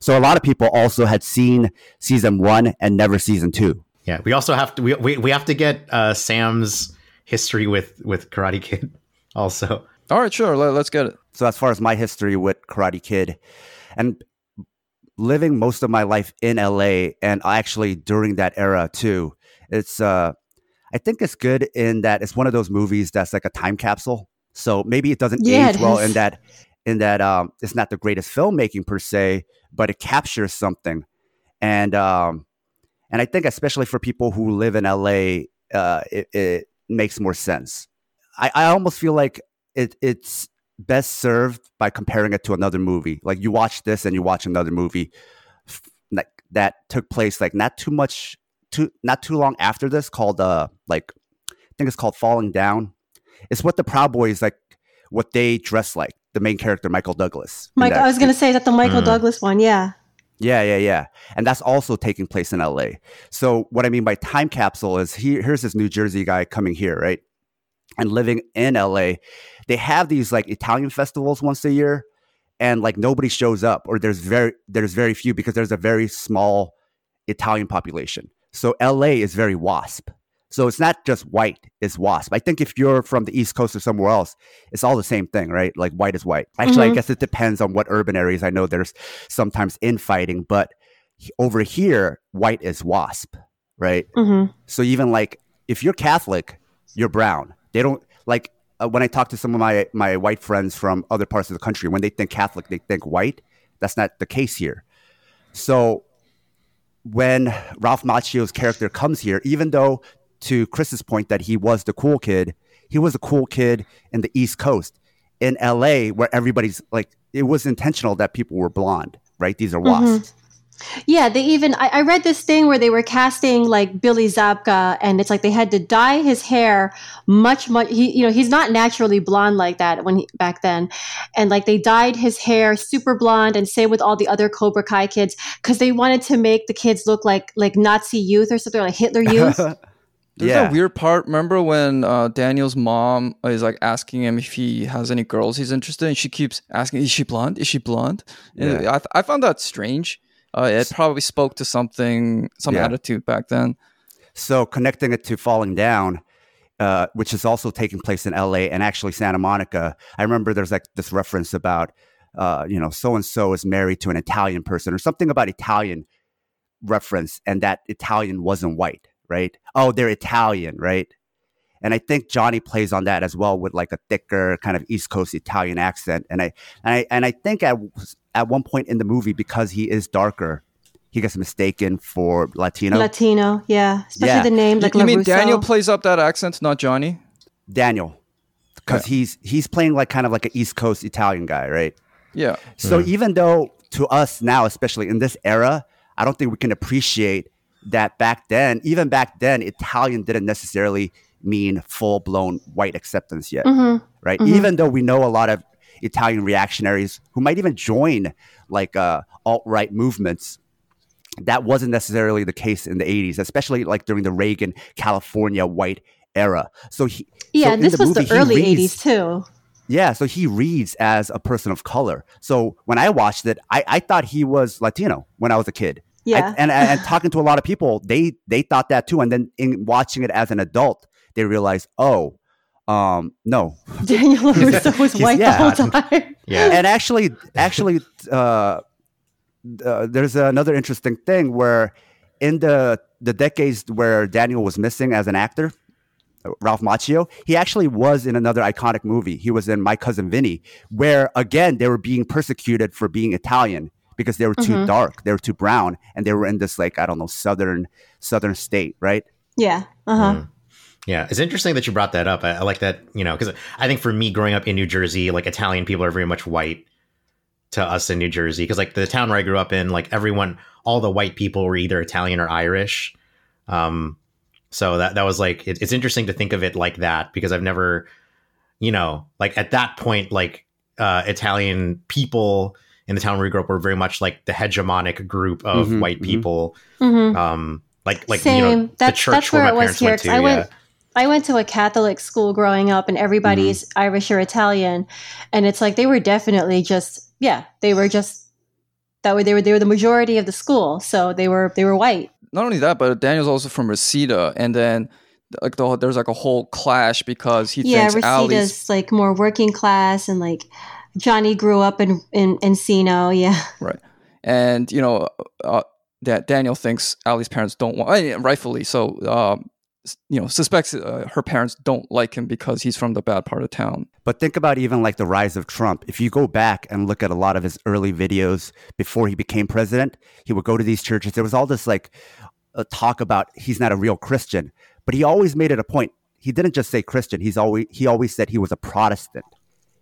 so a lot of people also had seen season one and never season two. Yeah, we also have to we we, we have to get uh, Sam's history with with Karate Kid also. All right, sure. Let, us get it. So, as far as my history with Karate Kid, and living most of my life in LA, and actually during that era too, it's uh, I think it's good in that it's one of those movies that's like a time capsule. So maybe it doesn't yeah, age it well in that in that um, it's not the greatest filmmaking per se, but it captures something, and um, and I think especially for people who live in LA, uh, it, it makes more sense. I, I almost feel like it, it's best served by comparing it to another movie. Like you watch this and you watch another movie that that took place like not too much too not too long after this called uh like I think it's called Falling Down. It's what the Proud Boys like what they dress like. The main character Michael Douglas. Mike, I was gonna say that the Michael mm. Douglas one, yeah. Yeah, yeah, yeah. And that's also taking place in LA. So what I mean by time capsule is he, here's this New Jersey guy coming here, right? And living in LA they have these like Italian festivals once a year, and like nobody shows up, or there's very there's very few because there's a very small Italian population. So LA is very WASP. So it's not just white, it's WASP. I think if you're from the East Coast or somewhere else, it's all the same thing, right? Like white is white. Actually, mm-hmm. I guess it depends on what urban areas. I know there's sometimes infighting, but over here, white is WASP, right? Mm-hmm. So even like if you're Catholic, you're brown. They don't like uh, when I talk to some of my my white friends from other parts of the country, when they think Catholic, they think white. That's not the case here. So when Ralph Macchio's character comes here, even though to Chris's point that he was the cool kid, he was a cool kid in the East Coast. In LA, where everybody's like, it was intentional that people were blonde, right? These are wasps. Mm-hmm. Yeah, they even I, I, read this thing where they were casting like Billy Zabka, and it's like they had to dye his hair much, much. He, you know, he's not naturally blonde like that when he, back then, and like they dyed his hair super blonde, and same with all the other Cobra Kai kids because they wanted to make the kids look like like Nazi youth or something like Hitler youth. There's yeah. a weird part. Remember when uh, Daniel's mom is like asking him if he has any girls he's interested in? She keeps asking, "Is she blonde? Is she blonde?" Yeah. I, th- I found that strange uh, it probably spoke to something, some yeah. attitude back then. So connecting it to falling down, uh, which is also taking place in LA and actually Santa Monica. I remember there's like this reference about, uh, you know, so and so is married to an Italian person or something about Italian reference, and that Italian wasn't white, right? Oh, they're Italian, right? And I think Johnny plays on that as well with like a thicker kind of East Coast Italian accent. And I and I and I think at at one point in the movie, because he is darker, he gets mistaken for Latino. Latino, yeah. Especially yeah. the name like You, you mean Daniel plays up that accent, not Johnny? Daniel. Because yeah. he's he's playing like kind of like an East Coast Italian guy, right? Yeah. So mm. even though to us now, especially in this era, I don't think we can appreciate that back then, even back then, Italian didn't necessarily mean full blown white acceptance yet, mm-hmm. right? Mm-hmm. Even though we know a lot of Italian reactionaries who might even join like uh, alt right movements, that wasn't necessarily the case in the 80s, especially like during the Reagan California white era. So he, yeah, so this was movie, the early reads, 80s too. Yeah, so he reads as a person of color. So when I watched it, I, I thought he was Latino when I was a kid. Yeah, I, and and talking to a lot of people, they they thought that too. And then in watching it as an adult, they realized, oh, um, no, Daniel LaRusso was white yeah. the whole time. Yeah, and actually, actually, uh, uh, there's another interesting thing where in the the decades where Daniel was missing as an actor, Ralph Macchio, he actually was in another iconic movie. He was in My Cousin Vinny, where again they were being persecuted for being Italian because they were too mm-hmm. dark, they were too brown, and they were in this like I don't know southern southern state, right? Yeah. Uh huh. Mm. Yeah, it's interesting that you brought that up. I, I like that, you know, because I think for me growing up in New Jersey, like Italian people are very much white to us in New Jersey. Because like the town where I grew up in, like everyone, all the white people were either Italian or Irish. Um, so that that was like it, it's interesting to think of it like that because I've never, you know, like at that point, like uh, Italian people in the town where we grew up were very much like the hegemonic group of mm-hmm, white mm-hmm. people. Mm-hmm. Um, like like Same. you know that's, the church that's where, where my parents went to. I went, yeah. I went to a Catholic school growing up, and everybody's mm-hmm. Irish or Italian, and it's like they were definitely just yeah, they were just that way. They were they were the majority of the school, so they were they were white. Not only that, but Daniel's also from Reseda, and then like the, there's like a whole clash because he yeah, thinks Ali's like more working class, and like Johnny grew up in in Encino, yeah, right, and you know. Uh, that Daniel thinks Ali's parents don't want, rightfully so. Um, you know suspects uh, her parents don't like him because he's from the bad part of town. But think about even like the rise of trump. If you go back and look at a lot of his early videos before he became president he would go to these churches. There was all this like uh, talk about he's not a real christian. But he always made it a point. He didn't just say christian. He's always he always said he was a protestant.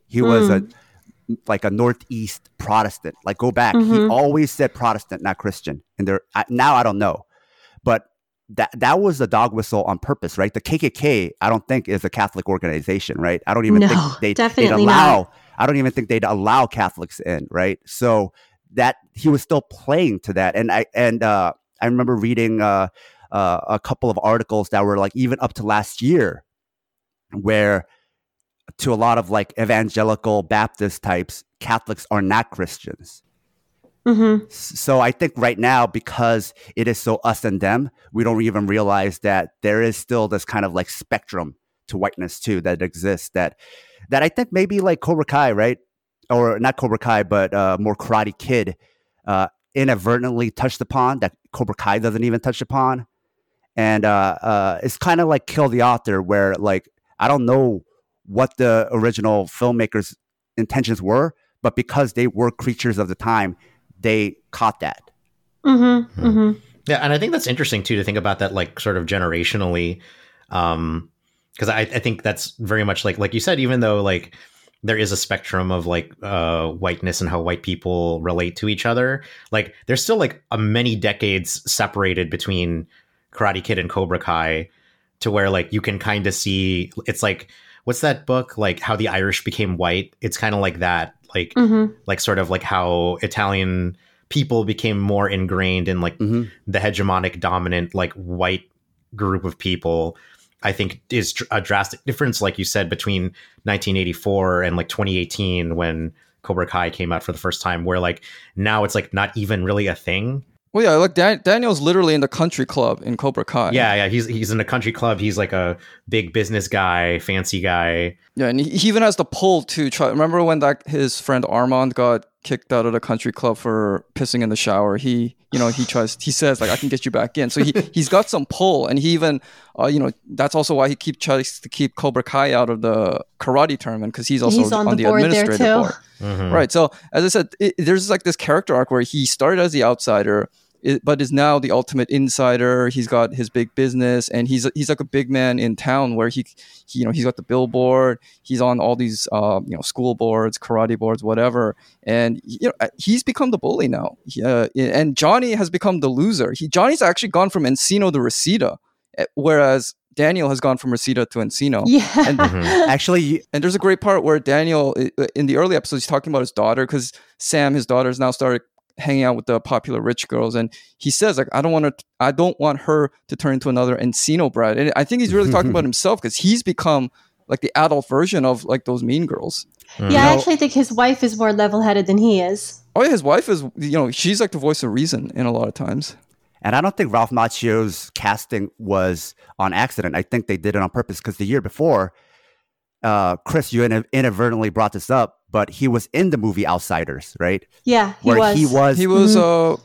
He mm. was a hmm. like a northeast protestant. Like go back. Mm-hmm. he always said protestant not christian. And there now i don't know. But that that was a dog whistle on purpose, right? The KKK, I don't think is a Catholic organization, right? I don't even no, think they, definitely would allow. Not. I don't even think they'd allow Catholics in, right? So that he was still playing to that, and I and uh, I remember reading uh, uh, a couple of articles that were like even up to last year, where to a lot of like evangelical Baptist types, Catholics are not Christians. Mm-hmm. So I think right now, because it is so us and them, we don't even realize that there is still this kind of like spectrum to whiteness too that exists. That that I think maybe like Cobra Kai, right, or not Cobra Kai, but uh, more Karate Kid, uh, inadvertently touched upon that Cobra Kai doesn't even touch upon, and uh, uh, it's kind of like Kill the Author, where like I don't know what the original filmmakers' intentions were, but because they were creatures of the time, they caught that. Mm-hmm, mm-hmm. Yeah, and I think that's interesting too to think about that, like sort of generationally, because um, I, I think that's very much like like you said, even though like there is a spectrum of like uh, whiteness and how white people relate to each other. Like there's still like a many decades separated between Karate Kid and Cobra Kai, to where like you can kind of see it's like what's that book like how the Irish became white? It's kind of like that like mm-hmm. like sort of like how Italian people became more ingrained in like mm-hmm. the hegemonic dominant like white group of people i think is a drastic difference like you said between 1984 and like 2018 when cobra kai came out for the first time where like now it's like not even really a thing Well, yeah, like Dan- Daniel's literally in the country club in Cobra Kai. Yeah, yeah, he's he's in the country club. He's like a big business guy, fancy guy. Yeah, and he, he even has the pull to try. Remember when that his friend Armand got kicked out of the country club for pissing in the shower? He, you know, he tries. He says like, "I can get you back in." So he he's got some pull, and he even, uh, you know, that's also why he keep tries to keep Cobra Kai out of the karate tournament because he's also he's on, on the, the, board administrative there too. board. Mm-hmm. Right. So as I said, it, there's like this character arc where he started as the outsider but is now the ultimate insider. He's got his big business, and he's he's like a big man in town where he, he you know he's got the billboard. He's on all these uh, you know school boards, karate boards, whatever. And you know he's become the bully now. He, uh, and Johnny has become the loser. He Johnny's actually gone from Encino to Reseda, eh, whereas Daniel has gone from Reseda to Encino. Yeah. And mm-hmm. actually, and there's a great part where Daniel, in the early episodes, he's talking about his daughter because Sam, his daughter, has now started hanging out with the popular rich girls and he says like i don't want to i don't want her to turn into another encino bride and i think he's really talking about himself because he's become like the adult version of like those mean girls mm. yeah i actually think his wife is more level-headed than he is oh yeah his wife is you know she's like the voice of reason in a lot of times and I don't think Ralph Macchio's casting was on accident. I think they did it on purpose because the year before, uh, Chris, you inadvertently brought this up but he was in the movie Outsiders, right? Yeah, he where was. he was. He was. Mm-hmm. Uh,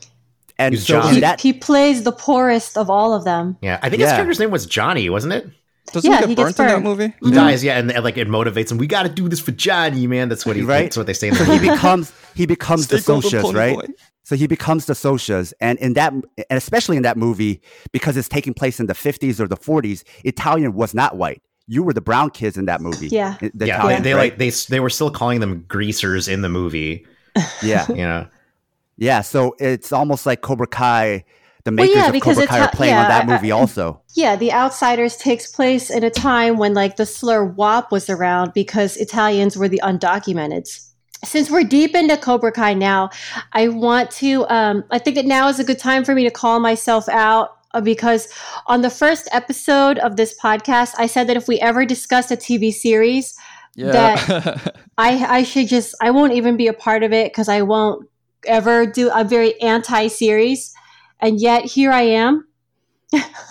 and He's so he, that he plays the poorest of all of them. Yeah, I think his character's name was Johnny, wasn't it? Doesn't Yeah, he he get gets burnt in that burned. movie? He dies, yeah, and, and, like it motivates him. We got to do this for Johnny, man. That's what he. Right. That's what they say. In the so he becomes he becomes Stay the golden socias, right? boy. So he becomes the socias, and in that, and especially in that movie, because it's taking place in the fifties or the forties, Italian was not white. You were the brown kids in that movie. Yeah. The yeah, Italian, they, they right? like they they were still calling them greasers in the movie. yeah, You know, yeah. So it's almost like Cobra Kai. The Well, makers yeah, of because Cobra Kai are playing on yeah, that I- movie also. Yeah, The Outsiders takes place in a time when like the slur WOP was around because Italians were the undocumented. Since we're deep into Cobra Kai now, I want to. Um, I think that now is a good time for me to call myself out because on the first episode of this podcast, I said that if we ever discussed a TV series, Yeah. I I should just I won't even be a part of it because I won't ever do. I'm very anti-series, and yet here I am.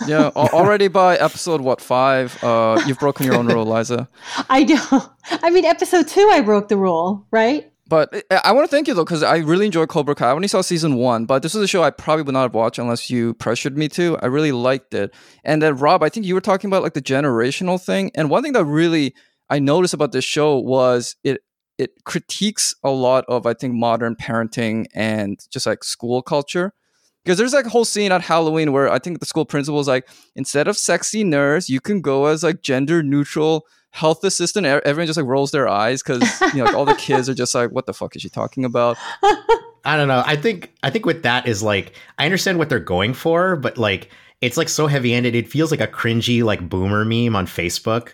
yeah. Already by episode what five, uh, you've broken your own rule, Liza. I don't. I mean, episode two, I broke the rule, right? But eh, eh, I- I want to thank you though, because I really enjoyed Cobra Kai. I only saw season one, but this is a show I probably would not have watched unless you pressured me to. I really liked it. And then Rob, I think you were talking about like the generational thing. And one thing that really I noticed about this show was it it critiques a lot of I think modern parenting and just like school culture. Because there's like a whole scene at Halloween where I think the school principal is like, instead of sexy nurse, you can go as like gender neutral health assistant. Everyone just like rolls their eyes because you know like, all the kids are just like, what the fuck is she talking about? I don't know. I think I think with that is like I understand what they're going for, but like it's like so heavy handed. It feels like a cringy like boomer meme on Facebook.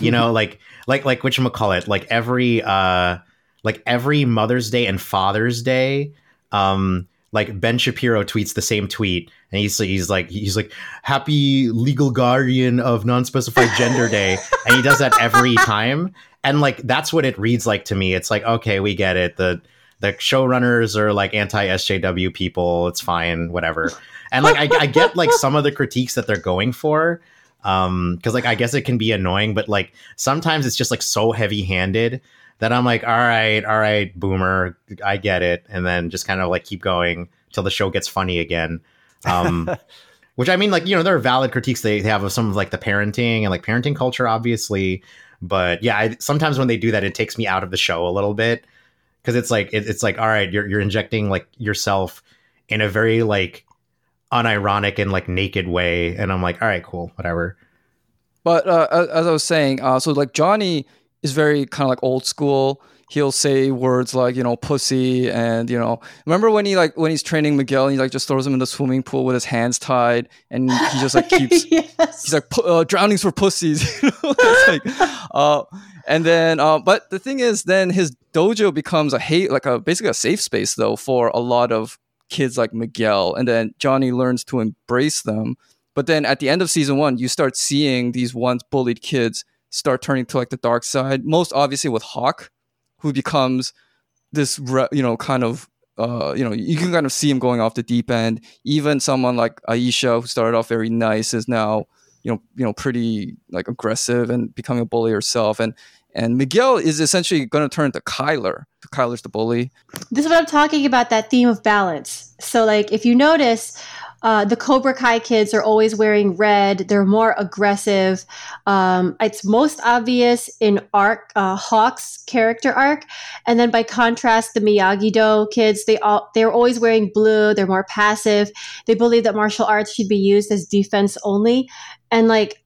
you know, like like like which call it like every uh like every Mother's Day and Father's Day, um, like Ben Shapiro tweets the same tweet, and he's he's like he's like happy legal guardian of non-specified gender day, and he does that every time, and like that's what it reads like to me. It's like okay, we get it. The the showrunners are like anti SJW people. It's fine, whatever. And like I, I get like some of the critiques that they're going for, um, because like I guess it can be annoying, but like sometimes it's just like so heavy handed that I'm like, all right, all right, boomer, I get it, and then just kind of like keep going till the show gets funny again. Um, which I mean, like you know, there are valid critiques they have of some of like the parenting and like parenting culture, obviously. But yeah, I, sometimes when they do that, it takes me out of the show a little bit because it's like it, it's like all right, you're you're injecting like yourself in a very like unironic and like naked way, and I'm like, all right, cool, whatever. But uh, as- as I was saying, uh, so like Johnny is very kind of like old school. He'll say words like you know pussy and you know remember when he like when he's training Miguel and he like just throws him in the swimming pool with his hands tied and he just like keeps yes. he's like uh, drownings for pussies like, uh, and then uh, but the thing is then his dojo becomes a hate like a basically a safe space though for a lot of kids like miguel and then johnny learns to embrace them but then at the end of season one you start seeing these once bullied kids start turning to like the dark side most obviously with hawk who becomes this re- you know kind of uh, you know, you can kind of see him going off the deep end. Even someone like Aisha, who started off very nice, is now, you know, you know, pretty like aggressive and becoming a bully herself. And and Miguel is essentially going to turn to Kyler. Kyler's the bully. This is what I'm talking about. That theme of balance. So, like, if you notice, uh, the Cobra Kai kids are always wearing red. They're more aggressive. Um, it's most obvious in arc uh, Hawk's character arc, and then by contrast, the Miyagi Do kids they all they're always wearing blue. They're more passive. They believe that martial arts should be used as defense only, and like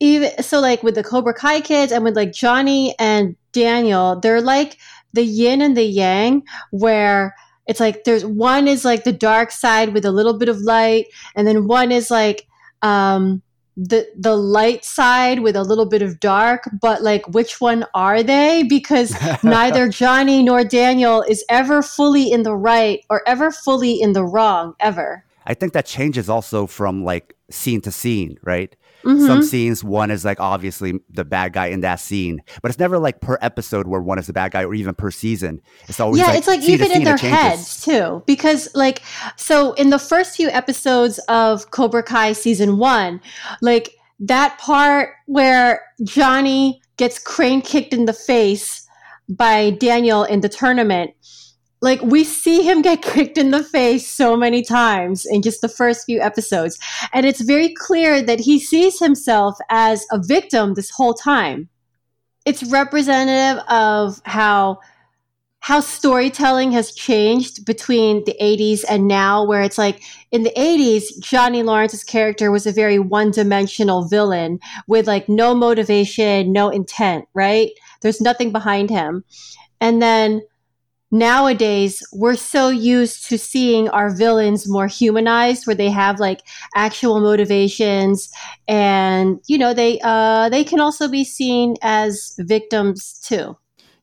even so, like with the Cobra Kai kids and with like Johnny and Daniel, they're like the yin and the yang, where it's like there's one is like the dark side with a little bit of light and then one is like um the the light side with a little bit of dark but like which one are they? Because neither Johnny nor Daniel is ever fully in the right or ever fully in the wrong ever. I think that changes also from like scene to scene right Mm-hmm. Some scenes, one is like obviously the bad guy in that scene, but it's never like per episode where one is the bad guy or even per season. It's always yeah, like, it's like even in their heads too, because like so in the first few episodes of Cobra Kai season one, like that part where Johnny gets crane kicked in the face by Daniel in the tournament like we see him get kicked in the face so many times in just the first few episodes. And it's very clear that he sees himself as a victim this whole time. It's representative of how how storytelling has changed between the 80s and now where it's like in the 80s johnny lawrence's character was a very one-dimensional villain with like no motivation no intent right? There's nothing behind him. And then nowadays we're so used to seeing our villains more humanized where they have like actual motivations and you know they uh they can also be seen as victims too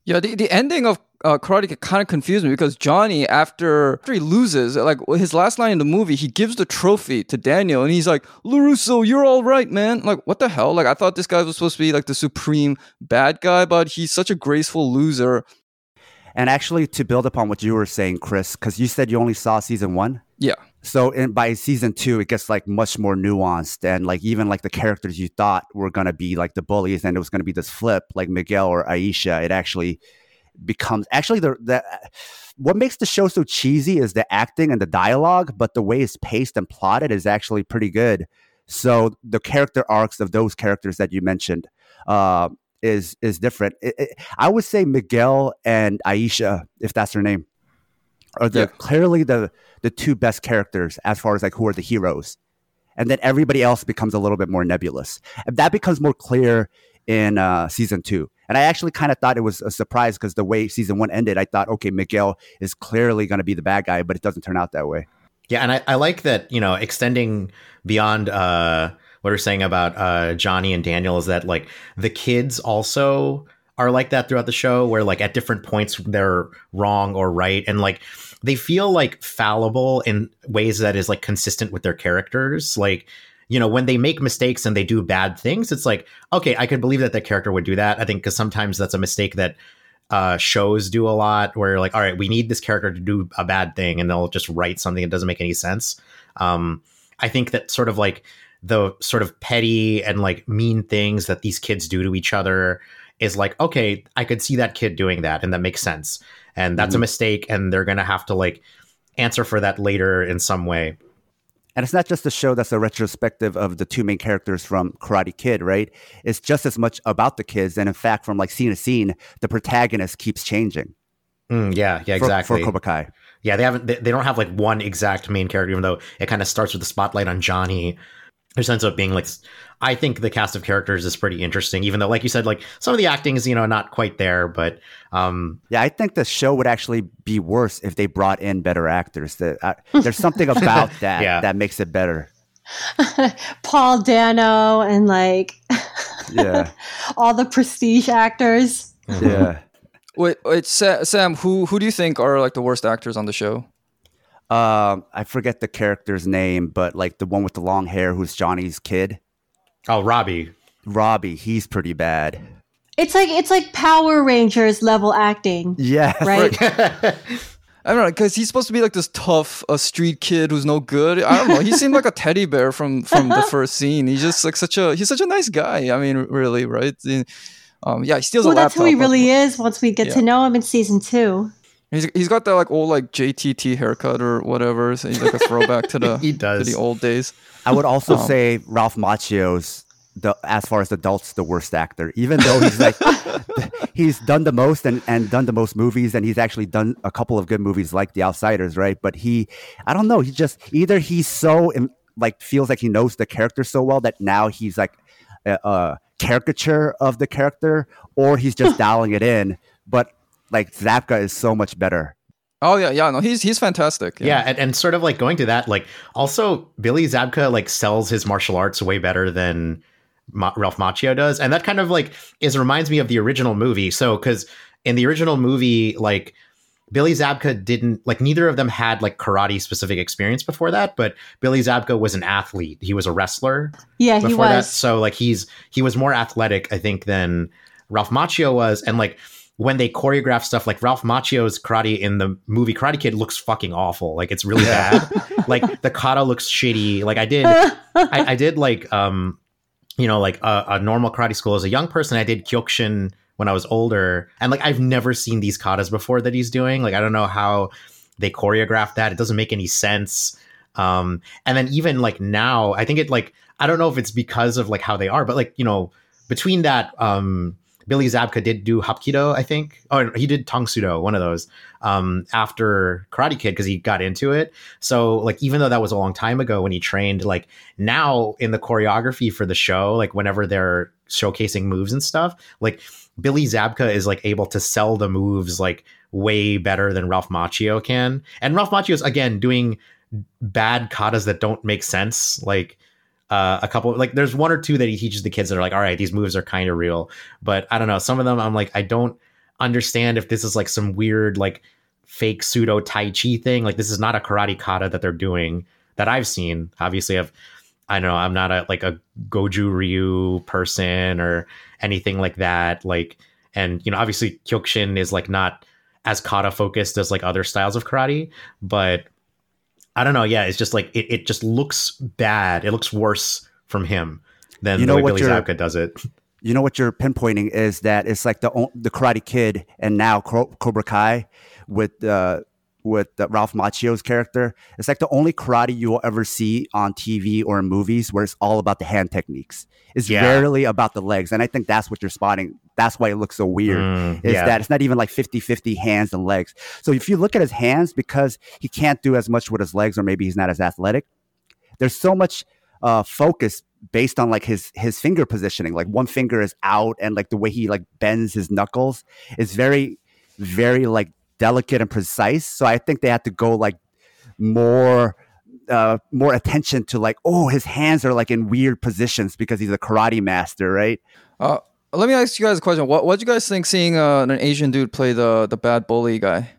yeah the, the ending of uh, Karate kind of confused me because Johnny, after, after he loses, like his last line in the movie, he gives the trophy to Daniel and he's like, LaRusso, you're all right, man. Like, what the hell? Like, I thought this guy was supposed to be like the supreme bad guy, but he's such a graceful loser. And actually, to build upon what you were saying, Chris, because you said you only saw season one. Yeah. So in by season two, it gets like much more nuanced, and like even like the characters you thought were gonna be like the bullies, and it was gonna be this flip, like Miguel or Aisha. It actually becomes actually the the what makes the show so cheesy is the acting and the dialogue, but the way it's paced and plotted is actually pretty good. So the character arcs of those characters that you mentioned, uh, is is different. It, it, I would say Miguel and Aisha, if that's her name, are the yeah. clearly the the two best characters as far as like who are the heroes, and then everybody else becomes a little bit more nebulous. And that becomes more clear in uh, season two. And I actually kind of thought it was a surprise because the way season one ended, I thought, okay, Miguel is clearly going to be the bad guy, but it doesn't turn out that way. Yeah, and I, I like that you know extending beyond. Uh what we're saying about uh, Johnny and Daniel is that like the kids also are like that throughout the show, where like at different points they're wrong or right, and like they feel like fallible in ways that is like consistent with their characters. Like you know when they make mistakes and they do bad things, it's like okay, I could believe that that character would do that. I think because sometimes that's a mistake that uh, shows do a lot where you're like all right we need this character to do a bad thing and they'll just write something that doesn't make any sense um, i think that sort of like the sort of petty and like mean things that these kids do to each other is like okay i could see that kid doing that and that makes sense and that's mm-hmm. a mistake and they're gonna have to like answer for that later in some way and it's not just a show that's a retrospective of the two main characters from Karate Kid, right? It's just as much about the kids. And in fact, from like scene to scene, the protagonist keeps changing. Mm, yeah, yeah, exactly. For, for Cobra Kai. Yeah, they haven't. They, they don't have like one exact main character, even though it kind of starts with the spotlight on Johnny there ends up being like I think the cast of characters is pretty interesting, even though, like you said, like some of the acting is you know not quite there. But um, yeah, I think the show would actually be worse if they brought in better actors. That uh, there's something about that yeah. that makes it better. Paul Dano and like yeah, all the prestige actors. Yeah. Wait, wait, Sam. Who who do you think are like the worst actors on the show? Um, I forget the character's name, but like the one with the long hair who's Johnny's kid. Oh, Robbie. Robbie, he's pretty bad. It's like it's like Power Rangers level acting. Yeah. Right. I don't know, because he's supposed to be like this tough, uh, street kid who's no good. I don't know. He seemed like a teddy bear from from the first scene. He's just like such a he's such a nice guy. I mean, really, right? Um, yeah, he steals well, a laptop. that's who he really is. Once we get yeah. to know him in season two. He's, he's got that like old like JTT haircut or whatever. So he's like a throwback to the he does. to the old days. I would also um, say Ralph Macchio's the as far as adults the worst actor even though he's like he's done the most and, and done the most movies and he's actually done a couple of good movies like the outsiders right but he i don't know he just either he's so like feels like he knows the character so well that now he's like a, a caricature of the character or he's just dialing it in but like zabka is so much better Oh yeah, yeah, no, he's he's fantastic. Yeah, yeah and, and, sort of like going to that, like also Billy Zabka like sells his martial arts way better than Ma- Ralph Macchio does, and that kind of like is reminds me of the original movie. So because in the original movie, like Billy Zabka didn't like neither of them had like karate specific experience before that, but Billy Zabka was an athlete. He was a wrestler. Yeah, he was. That. So like he's he was more athletic, I think, than Ralph Macchio was, and like when they choreograph stuff like Ralph Macchio's karate in the movie Karate Kid looks fucking awful. Like it's really bad. like the kata looks shitty. Like I did, I, I, did like um you know, like a, a, normal karate school as a young person. I did Kyokushin when I was older, and like I've never seen these katas before that he's doing. Like I don't know how they choreograph that. It doesn't make any sense. Um, and then even like now, I think it like I don't know if it's because of like how they are, but like you know, between that, um, Billy Zabka did do Hapkido, I think. Oh, he did Tang Soo Do, one of those, um, after Karate Kid because he got into it. So, like, even though that was a long time ago when he trained, like now in the choreography for the show, like whenever they're showcasing moves and stuff, like Billy Zabka is like able to sell the moves like way better than Ralph Macchio can. And Ralph Macchio is again doing bad katas that don't make sense. Like uh, a couple like there's one or two that he teaches the kids that are like all right these moves are kind of real. But i don't know some of them i'm like i don't understand if this is like some weird like fake pseudo tai chi thing. Like this is not a karate kata that they're doing that i've seen. Obviously i've i don't know i'm not a like a goju ryu person or anything like that like and you know obviously kyokushin is like not as kata focused as like other styles of karate but I don't know. Yeah, it's just like it, it just looks bad. It looks worse from him than you know the way Billy Zabka does it. You know what you're pinpointing is that it's like the the Karate Kid and now Cobra Kai with uh, with Ralph Macchio's character. It's like the only karate you will ever see on TV or in movies where it's all about the hand techniques. It's yeah. rarely about the legs, and I think that's what you're spotting. That's why it looks so weird. Mm, is yeah. that it's not even like 50-50 hands and legs. So if you look at his hands, because he can't do as much with his legs, or maybe he's not as athletic. There's so much uh, focus based on like his his finger positioning. Like one finger is out, and like the way he like bends his knuckles is very very like delicate and precise. So I think they had to go like more uh, more attention to like, oh, his hands are like in weird positions because he's a karate master, right? Uh, let me ask you guys a question. What what do you guys think seeing uh, an Asian dude play the the bad bully guy?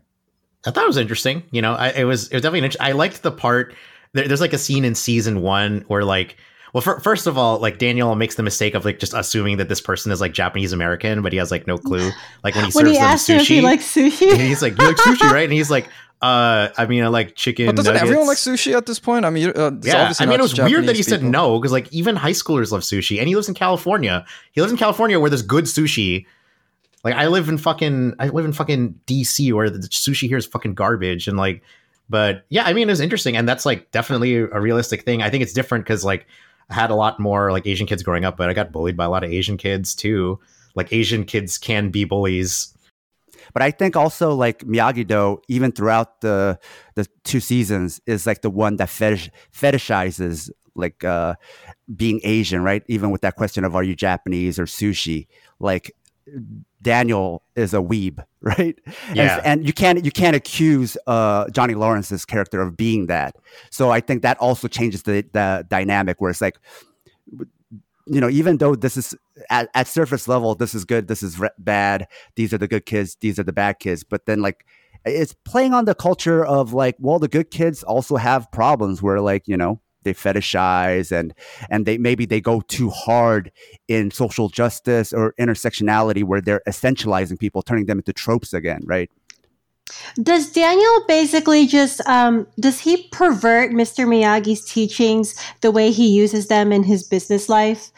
I thought it was interesting. You know, I, it was it was definitely. interesting. I liked the part. There, there's like a scene in season one where like well, for, first of all, like Daniel makes the mistake of like just assuming that this person is like Japanese American, but he has like no clue. Like when he when serves he them sushi, he likes sushi. he's like, "You like sushi, right?" And he's like, "Uh, I mean, I like chicken." But doesn't nuggets. everyone like sushi at this point? I mean, uh, yeah. I mean, it was Japanese weird that he people. said no because like even high schoolers love sushi, and he lives in California. He lives in California where there's good sushi. Like I live in fucking I live in fucking DC where the sushi here is fucking garbage, and like, but yeah, I mean, it was interesting, and that's like definitely a realistic thing. I think it's different because like I had a lot more like Asian kids growing up, but I got bullied by a lot of Asian kids too. Like Asian kids can be bullies. But I think also like Miyagi Do, even throughout the the two seasons, is like the one that fetish, fetishizes like uh, being Asian, right? Even with that question of are you Japanese or sushi, like Daniel is a weeb, right? Yeah. And, and, you can't you can't accuse uh, Johnny Lawrence's character of being that. So I think that also changes the the dynamic where it's like, you know, even though this is at, at surface level, this is good, this is re- bad. These are the good kids, these are the bad kids. But then like it's playing on the culture of like, well, the good kids also have problems where like you know they fetishize and and they maybe they go too hard in social justice or intersectionality where they're essentializing people turning them into tropes again right Does Daniel basically just um, does he pervert Mr. Miyagi's teachings the way he uses them in his business life?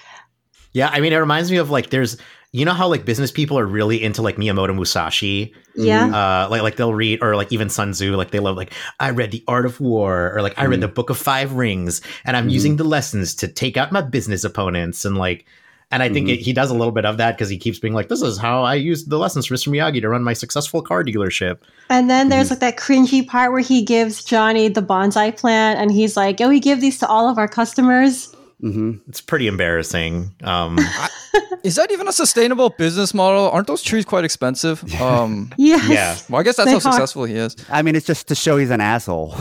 Yeah, I mean, it reminds me of like there's you know how like business people are really into like Miyamoto Musashi. Yeah. Uh, like like they'll read or like even Sun Tzu. Like they love like I read the Art of War or like I read mm-hmm. the Book of Five Rings and I'm mm-hmm. using the lessons to take out my business opponents and like. And I think mm-hmm. it, he does a little bit of that because he keeps being like, "This is how I used the lessons from Mr. Miyagi to run my successful car dealership." And then there's mm-hmm. like that cringy part where he gives Johnny the bonsai plant, and he's like, "Yo, we give these to all of our customers." Mm-hmm. It's pretty embarrassing. Um, is that even a sustainable business model? Aren't those trees quite expensive? Um, yes. Yeah. Well, I guess that's how successful he is. I mean, it's just to show he's an asshole.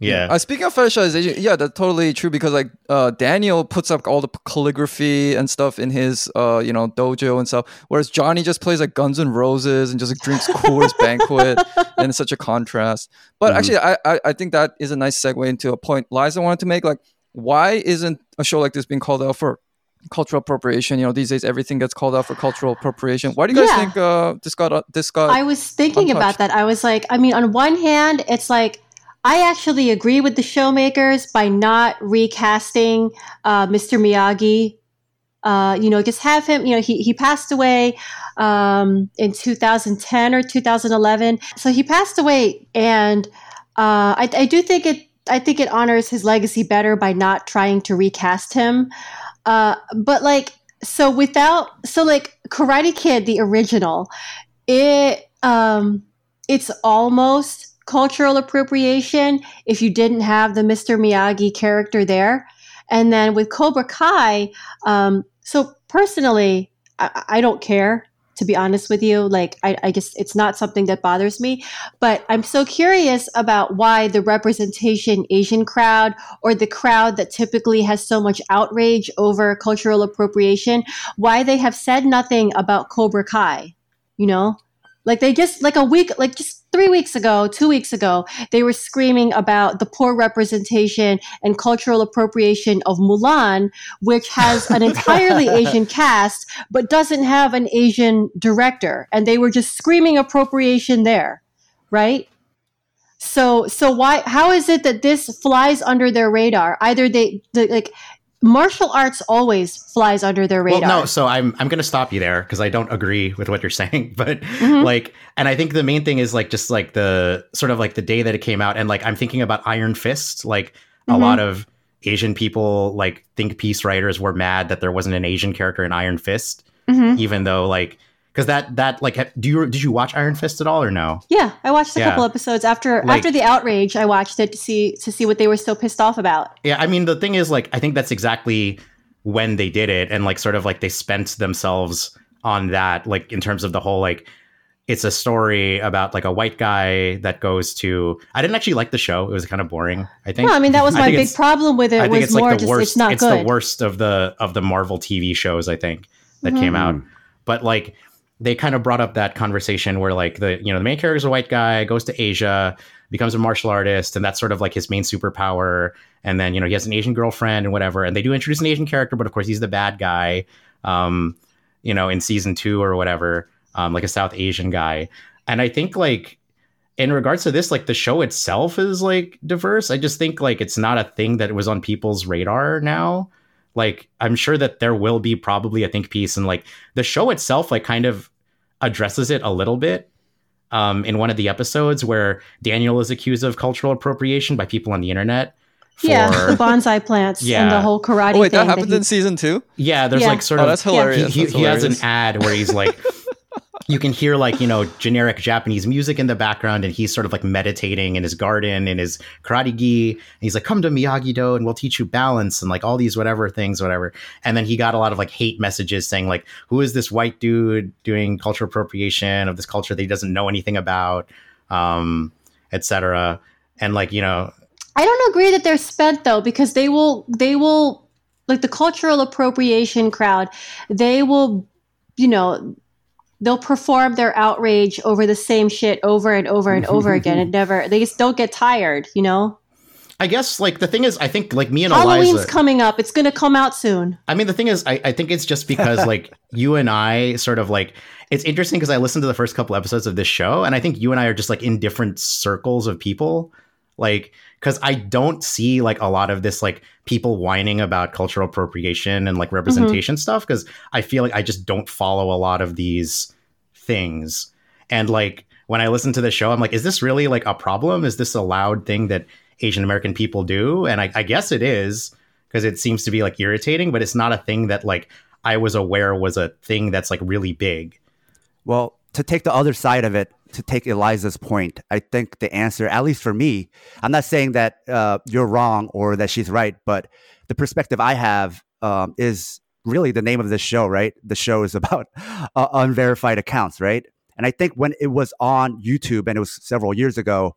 Yeah. Uh, speaking of fetishization, yeah, that's totally true because like uh, Daniel puts up all the calligraphy and stuff in his uh, you know dojo and stuff, whereas Johnny just plays like Guns N' Roses and just like, drinks Coors Banquet, and it's such a contrast. But mm-hmm. actually, I, I I think that is a nice segue into a point Liza wanted to make. Like, why isn't a show like this being called out for cultural appropriation? You know, these days everything gets called out for cultural appropriation. Why do you guys yeah. think uh, this got uh, this got? I was thinking untouched? about that. I was like, I mean, on one hand, it's like I actually agree with the showmakers by not recasting uh, Mr. Miyagi. Uh, you know, just have him. You know, he he passed away um, in 2010 or 2011. So he passed away, and uh, I, I do think it I think it honors his legacy better by not trying to recast him. Uh, but like, so without, so like Karate Kid, the original, it, um, it's almost cultural appropriation if you didn't have the Mr. Miyagi character there. And then with Cobra Kai, um, so personally, I, I don't care to be honest with you. Like, I, I just, it's not something that bothers me. But I'm so curious about why the representation Asian crowd or the crowd that typically has so much outrage over cultural appropriation, why they have said nothing about Cobra Kai, you know? Like they just like a week, like just three weeks ago, two weeks ago, they were screaming about the poor representation and cultural appropriation of Mulan, which has an entirely Asian cast but doesn't have an Asian director, and they were just screaming appropriation there, right? So, so why? How is it that this flies under their radar? Either they, they like martial arts always flies under their radar. Well, no, so I'm I'm going to stop you there because I don't agree with what you're saying, but mm-hmm. like and I think the main thing is like just like the sort of like the day that it came out and like I'm thinking about Iron Fist, like mm-hmm. a lot of Asian people like think piece writers were mad that there wasn't an Asian character in Iron Fist, mm-hmm. even though like because that that like do you did you watch Iron Fist at all or no? Yeah, I watched a yeah. couple episodes after like, after the outrage. I watched it to see to see what they were so pissed off about. Yeah, I mean the thing is like I think that's exactly when they did it and like sort of like they spent themselves on that like in terms of the whole like it's a story about like a white guy that goes to I didn't actually like the show. It was kind of boring, I think. No, I mean that was my big problem with it I was more like just worst, it's not it's good. the worst of the of the Marvel TV shows I think that mm-hmm. came out. But like they kind of brought up that conversation where like the you know the main character is a white guy goes to asia becomes a martial artist and that's sort of like his main superpower. And then you know he has an asian girlfriend and whatever and they do introduce an asian character but of course he's the bad guy um you know in season two or whatever um like a south asian guy. And i think like in regards to this like the show itself is like diverse. I just think like it's not a thing that was on people's radar now like i'm sure that there will be probably a think piece and like the show itself like kind of addresses it a little bit um, in one of the episodes where daniel is accused of cultural appropriation by people on the internet for, yeah the bonsai plants yeah. and the whole karate oh, wait that happens that he, in season two yeah there's yeah. like sort oh, of that's hilarious he, he, that's hilarious. he has an ad where he's like you can hear like you know generic japanese music in the background and he's sort of like meditating in his garden in his karate gi and he's like come to miyagi do and we'll teach you balance and like all these whatever things whatever. And then he got a lot of like hate messages saying like who is this white dude doing cultural appropriation of this culture that he doesn't know anything about? Um etc and like you know i don't agree that they're spent though because they will they will like the cultural appropriation crowd they will you know they'll perform their outrage over the same shit over and over and over again and never they just don't get tired you know I guess like the thing is, I think like me and Halloween's Eliza, coming up. It's going to come out soon. I mean, the thing is, I, I think it's just because like you and I sort of like it's interesting because I listened to the first couple episodes of this show, and I think you and I are just like in different circles of people, like because I don't see like a lot of this like people whining about cultural appropriation and like mm-hmm. representation mm-hmm. stuff because I feel like I just don't follow a lot of these things, and like when I listen to the show, I'm like, is this really like a problem? Is this a loud thing that Asian American people do. And I, I guess it is because it seems to be like irritating, but it's not a thing that like I was aware was a thing that's like really big. Well, to take the other side of it, to take Eliza's point, I think the answer, at least for me, I'm not saying that uh, you're wrong or that she's right, but the perspective I have um, is really the name of this show, right? The show is about uh, unverified accounts, right? And I think when it was on YouTube and it was several years ago,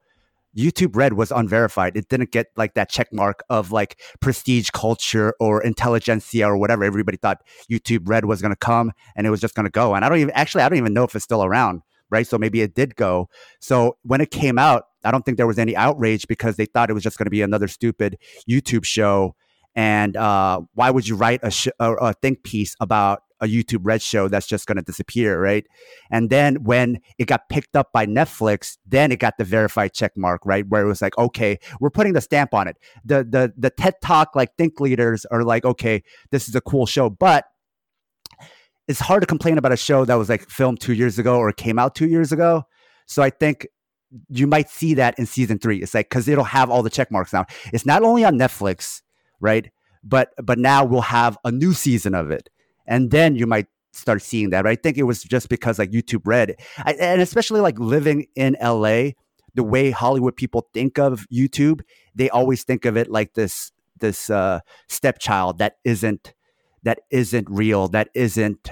YouTube Red was unverified. It didn't get like that check mark of like prestige culture or intelligentsia or whatever. Everybody thought YouTube Red was going to come and it was just going to go. And I don't even actually, I don't even know if it's still around. Right. So maybe it did go. So when it came out, I don't think there was any outrage because they thought it was just going to be another stupid YouTube show. And uh, why would you write a, sh- a, a think piece about a YouTube Red show that's just going to disappear, right? And then when it got picked up by Netflix, then it got the verified check mark, right? Where it was like, okay, we're putting the stamp on it. The the the TED Talk like think leaders are like, okay, this is a cool show, but it's hard to complain about a show that was like filmed two years ago or came out two years ago. So I think you might see that in season three. It's like because it'll have all the check marks now. It's not only on Netflix, right? But but now we'll have a new season of it and then you might start seeing that. But I think it was just because like YouTube Red, I, and especially like living in LA, the way Hollywood people think of YouTube, they always think of it like this this uh, stepchild that isn't that isn't real, that isn't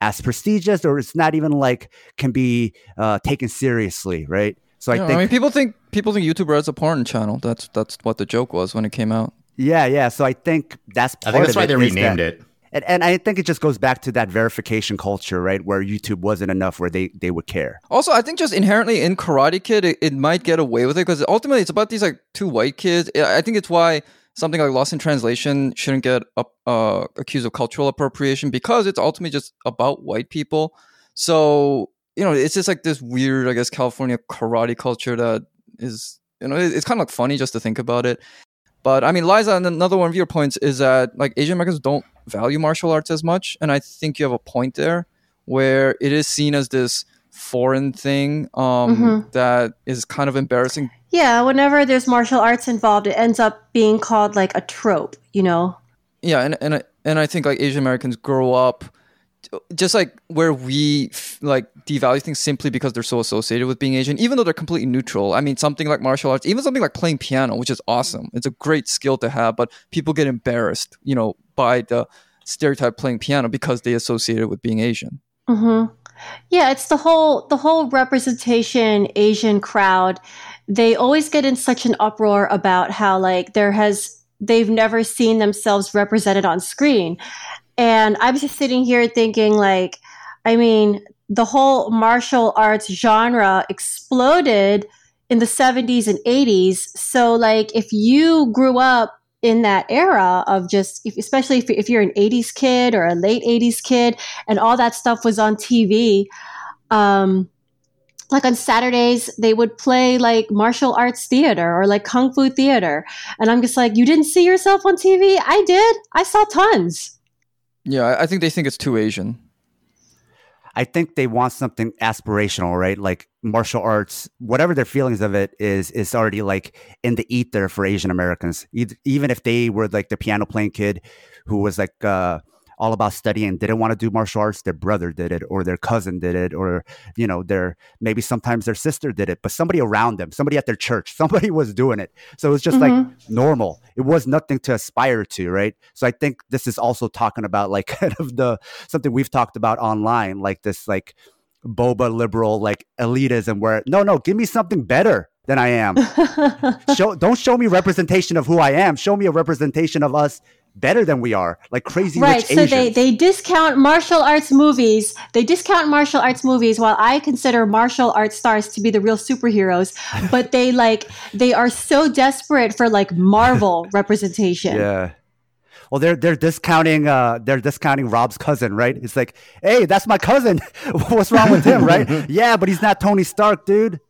as prestigious, or it's not even like can be uh, taken seriously, right? So I think I mean people think people think YouTube Red's a porn channel. That's that's what the joke was when it came out. Yeah, yeah. So I think that's I think that's why they renamed that, it and, and I think it just goes back to that verification culture, right? Where YouTube wasn't enough where they, they would care. Also, I think just inherently in Karate Kid, it, it might get away with it because ultimately it's about these like two white kids. I think it's why something like Lost in Translation shouldn't get uh, accused of cultural appropriation because it's ultimately just about white people. So, you know, it's just like this weird, I guess, California karate culture that is, you know, it's kind of like funny just to think about it. But I mean, Liza, another one of your points is that like Asian Americans don't value martial arts as much, and I think you have a point there where it is seen as this foreign thing um, mm-hmm. that is kind of embarrassing. Yeah, whenever there's martial arts involved, it ends up being called like a trope, you know. Yeah, and and I, and I think like Asian Americans grow up just like where we like devalue things simply because they're so associated with being Asian, even though they're completely neutral. I mean, something like martial arts, even something like playing piano, which is awesome. It's a great skill to have, but people get embarrassed, you know, by the stereotype playing piano because they associate it with being Asian. Mm-hmm. Yeah, it's the whole the whole representation Asian crowd. They always get in such an uproar about how like there has they've never seen themselves represented on screen. And I'm just sitting here thinking, like, I mean, the whole martial arts genre exploded in the 70s and 80s. So, like, if you grew up in that era of just, if, especially if, if you're an 80s kid or a late 80s kid and all that stuff was on TV, um, like on Saturdays, they would play like martial arts theater or like kung fu theater. And I'm just like, you didn't see yourself on TV? I did. I saw tons. Yeah, I think they think it's too Asian. I think they want something aspirational, right? Like martial arts, whatever their feelings of it is, is already like in the ether for Asian Americans. Even if they were like the piano playing kid who was like uh, all about studying, didn't want to do martial arts, their brother did it, or their cousin did it, or you know, their maybe sometimes their sister did it, but somebody around them, somebody at their church, somebody was doing it. So it was just mm-hmm. like normal. It was nothing to aspire to, right? So I think this is also talking about like kind of the something we've talked about online, like this like boba liberal like elitism where no no give me something better than i am show don't show me representation of who i am show me a representation of us better than we are, like crazy right. so they they discount martial arts movies. They discount martial arts movies while I consider martial arts stars to be the real superheroes. But they like they are so desperate for like Marvel representation. Yeah. Well, they're they're discounting uh they're discounting Rob's cousin, right? It's like, hey, that's my cousin. What's wrong with him, right? yeah, but he's not Tony Stark, dude.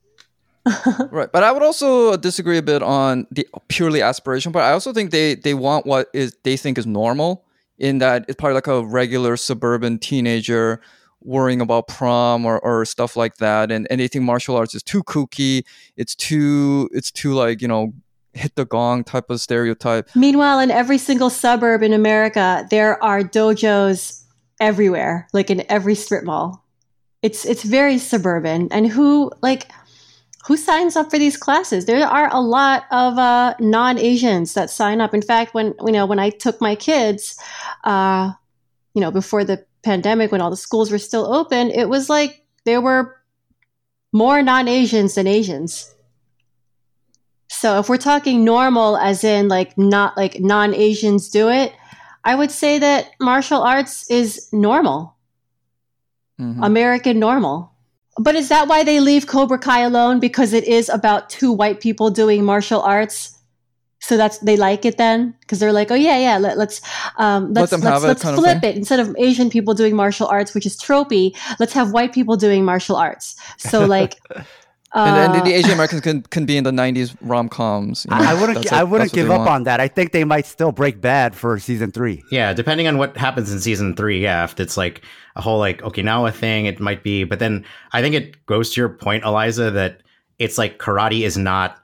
right, but I would also disagree a bit on the purely aspiration But I also think they they want what is they think is normal in that it's probably like a regular suburban teenager worrying about prom or, or stuff like that and, think martial arts is too kooky it's too it's too like you know hit the gong type of stereotype. Meanwhile in every single suburb in america there are dojos everywhere like in every strip mall. It's it's very suburban and who like who signs up for these classes? There are a lot of uh, non-Asians that sign up. In fact, when you know when I took my kids, uh, you know, before the pandemic, when all the schools were still open, it was like there were more non-Asians than Asians. So if we're talking normal, as in like not like non-Asians do it, I would say that martial arts is normal, mm-hmm. American normal. But is that why they leave Cobra Kai alone? Because it is about two white people doing martial arts. So that's they like it then because they're like, oh yeah, yeah, let, us um, let's let let's, let's flip it instead of Asian people doing martial arts, which is tropey. Let's have white people doing martial arts. So like. and, and the uh, Asian Americans can, can be in the '90s rom coms. You know? I wouldn't. Like, I wouldn't give up want. on that. I think they might still break bad for season three. Yeah, depending on what happens in season three. Yeah, if it's like a whole like Okinawa thing, it might be. But then I think it goes to your point, Eliza, that it's like karate is not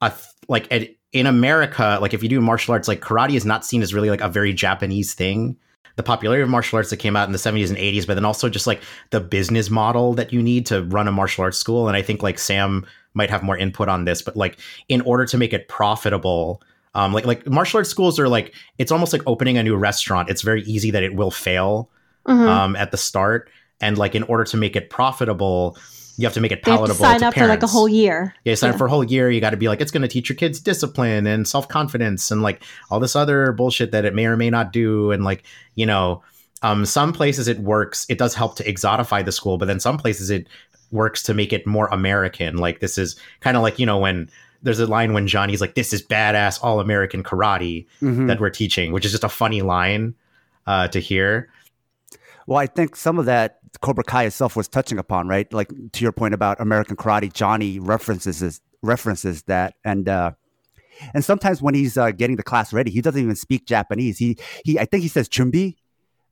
a th- like in America. Like if you do martial arts, like karate is not seen as really like a very Japanese thing the popularity of martial arts that came out in the 70s and 80s, but then also just like the business model that you need to run a martial arts school. And I think like Sam might have more input on this, but like in order to make it profitable, um, like like martial arts schools are like it's almost like opening a new restaurant. It's very easy that it will fail mm-hmm. um, at the start, and like in order to make it profitable, you have to make it palatable. sign to up parents. for like a whole year. Yeah, sign yeah. up for a whole year. You got to be like, it's going to teach your kids discipline and self confidence and like all this other bullshit that it may or may not do. And like, you know, um, some places it works. It does help to exotify the school, but then some places it works to make it more American. Like this is kind of like you know when there's a line when Johnny's like, "This is badass all American karate mm-hmm. that we're teaching," which is just a funny line uh, to hear. Well, I think some of that Cobra Kai itself was touching upon, right? Like to your point about American karate, Johnny references references that, and uh, and sometimes when he's uh, getting the class ready, he doesn't even speak Japanese. He he, I think he says chumbi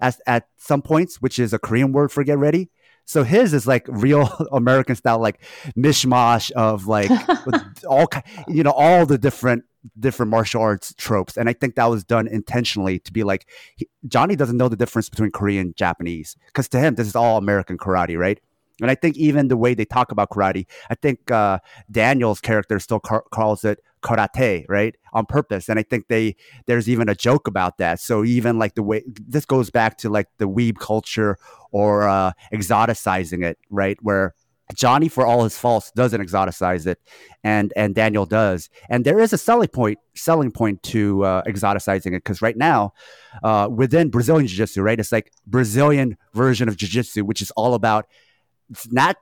at at some points, which is a Korean word for get ready. So his is like real American style, like mishmash of like all you know all the different different martial arts tropes, and I think that was done intentionally to be like he, Johnny doesn't know the difference between Korean Japanese because to him this is all American karate, right? And I think even the way they talk about karate, I think uh, Daniel's character still car- calls it karate, right, on purpose. And I think they there's even a joke about that. So even like the way this goes back to like the weeb culture or uh, exoticizing it, right, where Johnny, for all his faults, doesn't exoticize it, and and Daniel does. And there is a selling point selling point to uh, exoticizing it because right now, uh, within Brazilian Jiu Jitsu, right, it's like Brazilian version of Jiu Jitsu, which is all about it's not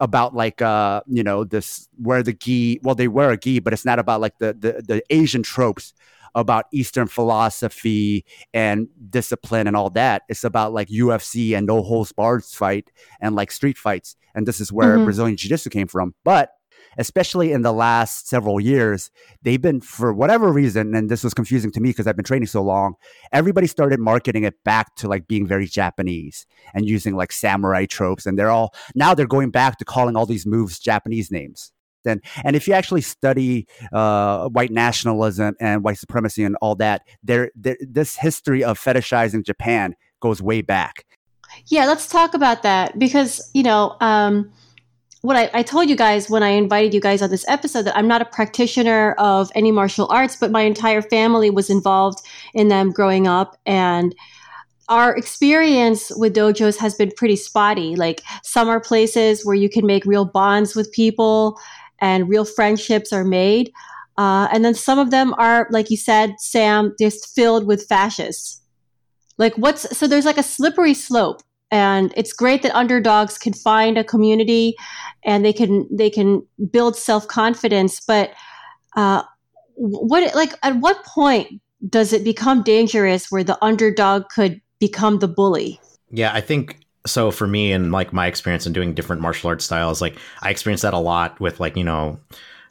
about like uh you know this where the gi well they wear a gi but it's not about like the the, the asian tropes about eastern philosophy and discipline and all that. It's about like ufc and no holds barred fight and like street fights. And this is where mm-hmm. brazilian jiu-jitsu came from. But especially in the last several years, they've been, for whatever reason, and this was confusing to me because I've been training so long, everybody started marketing it back to like being very Japanese and using like samurai tropes. And they're all, now they're going back to calling all these moves Japanese names. Then, and if you actually study uh, white nationalism and white supremacy and all that, there, this history of fetishizing Japan goes way back. Yeah, let's talk about that because you know um, what I, I, told you guys when I invited you guys on this episode that I'm not a practitioner of any martial arts, but my entire family was involved in them growing up. And our experience with dojos has been pretty spotty. Like some are places where you can make real bonds with people and real friendships are made. Uh, and then some of them are, like you said, Sam, just filled with fascists. Like what's so there's like a slippery slope, and it's great that underdogs can find a community, and they can they can build self confidence. But uh, what like at what point does it become dangerous where the underdog could become the bully? Yeah, I think so for me and like my experience in doing different martial arts styles, like I experienced that a lot with like, you know,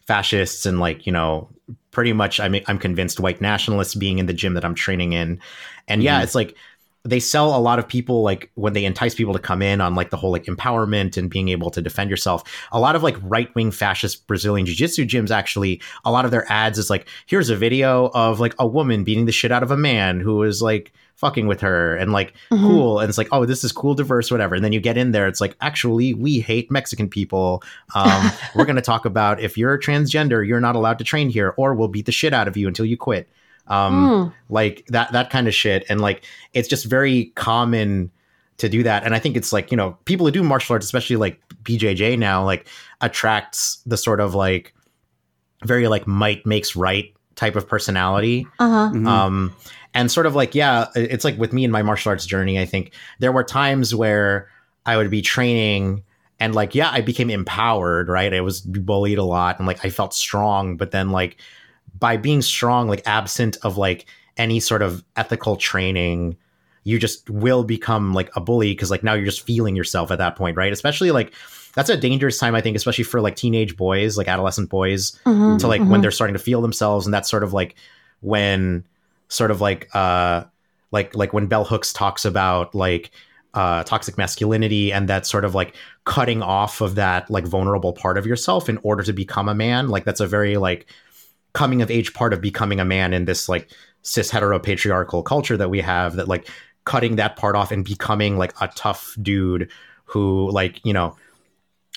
fascists and like you know pretty much I'm I'm convinced white nationalists being in the gym that I'm training in, and mm-hmm. yeah, it's like they sell a lot of people like when they entice people to come in on like the whole like empowerment and being able to defend yourself. A lot of like right wing fascist Brazilian jiu jitsu gyms actually, a lot of their ads is like, here's a video of like a woman beating the shit out of a man who is like fucking with her and like mm-hmm. cool and it's like oh this is cool diverse whatever and then you get in there it's like actually we hate mexican people um, we're going to talk about if you're a transgender you're not allowed to train here or we'll beat the shit out of you until you quit um, mm. like that that kind of shit and like it's just very common to do that and i think it's like you know people who do martial arts especially like bjj now like attracts the sort of like very like might makes right type of personality uh-huh. Mm-hmm. um and sort of like yeah it's like with me in my martial arts journey i think there were times where i would be training and like yeah i became empowered right i was bullied a lot and like i felt strong but then like by being strong like absent of like any sort of ethical training you just will become like a bully because like now you're just feeling yourself at that point right especially like that's a dangerous time i think especially for like teenage boys like adolescent boys mm-hmm, to like mm-hmm. when they're starting to feel themselves and that's sort of like when sort of like uh like like when bell hooks talks about like uh toxic masculinity and that sort of like cutting off of that like vulnerable part of yourself in order to become a man like that's a very like coming of age part of becoming a man in this like cis hetero patriarchal culture that we have that like cutting that part off and becoming like a tough dude who like you know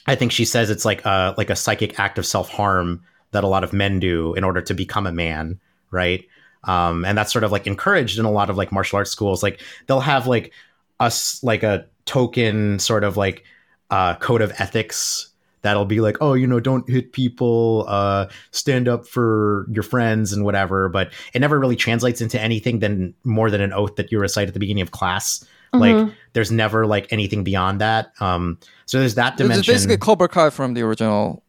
i think she says it's like a like a psychic act of self-harm that a lot of men do in order to become a man right? Um, and that's sort of like encouraged in a lot of like martial arts schools. Like they'll have like us like a token sort of like uh, code of ethics that'll be like oh you know don't hit people uh, stand up for your friends and whatever but it never really translates into anything than more than an oath that you recite at the beginning of class mm-hmm. like there's never like anything beyond that um so there's that dimension it's basically cobra kai from the original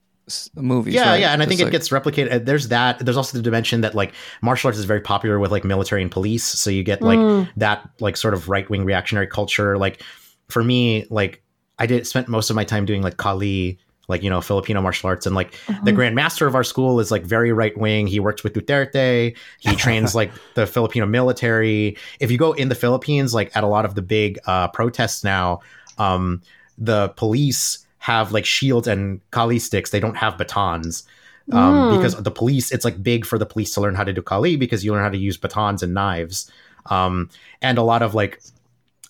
movies. Yeah, right? yeah, and I think like... it gets replicated. There's that. There's also the dimension that like martial arts is very popular with like military and police, so you get like mm. that like sort of right wing reactionary culture. Like for me, like I did spent most of my time doing like Kali. Like you know Filipino martial arts and like mm-hmm. the grand master of our school is like very right wing. He works with Duterte. He trains like the Filipino military. If you go in the Philippines, like at a lot of the big uh, protests now, um, the police have like shields and kali sticks. They don't have batons. Um, mm. because the police, it's like big for the police to learn how to do kali because you learn how to use batons and knives. Um, and a lot of like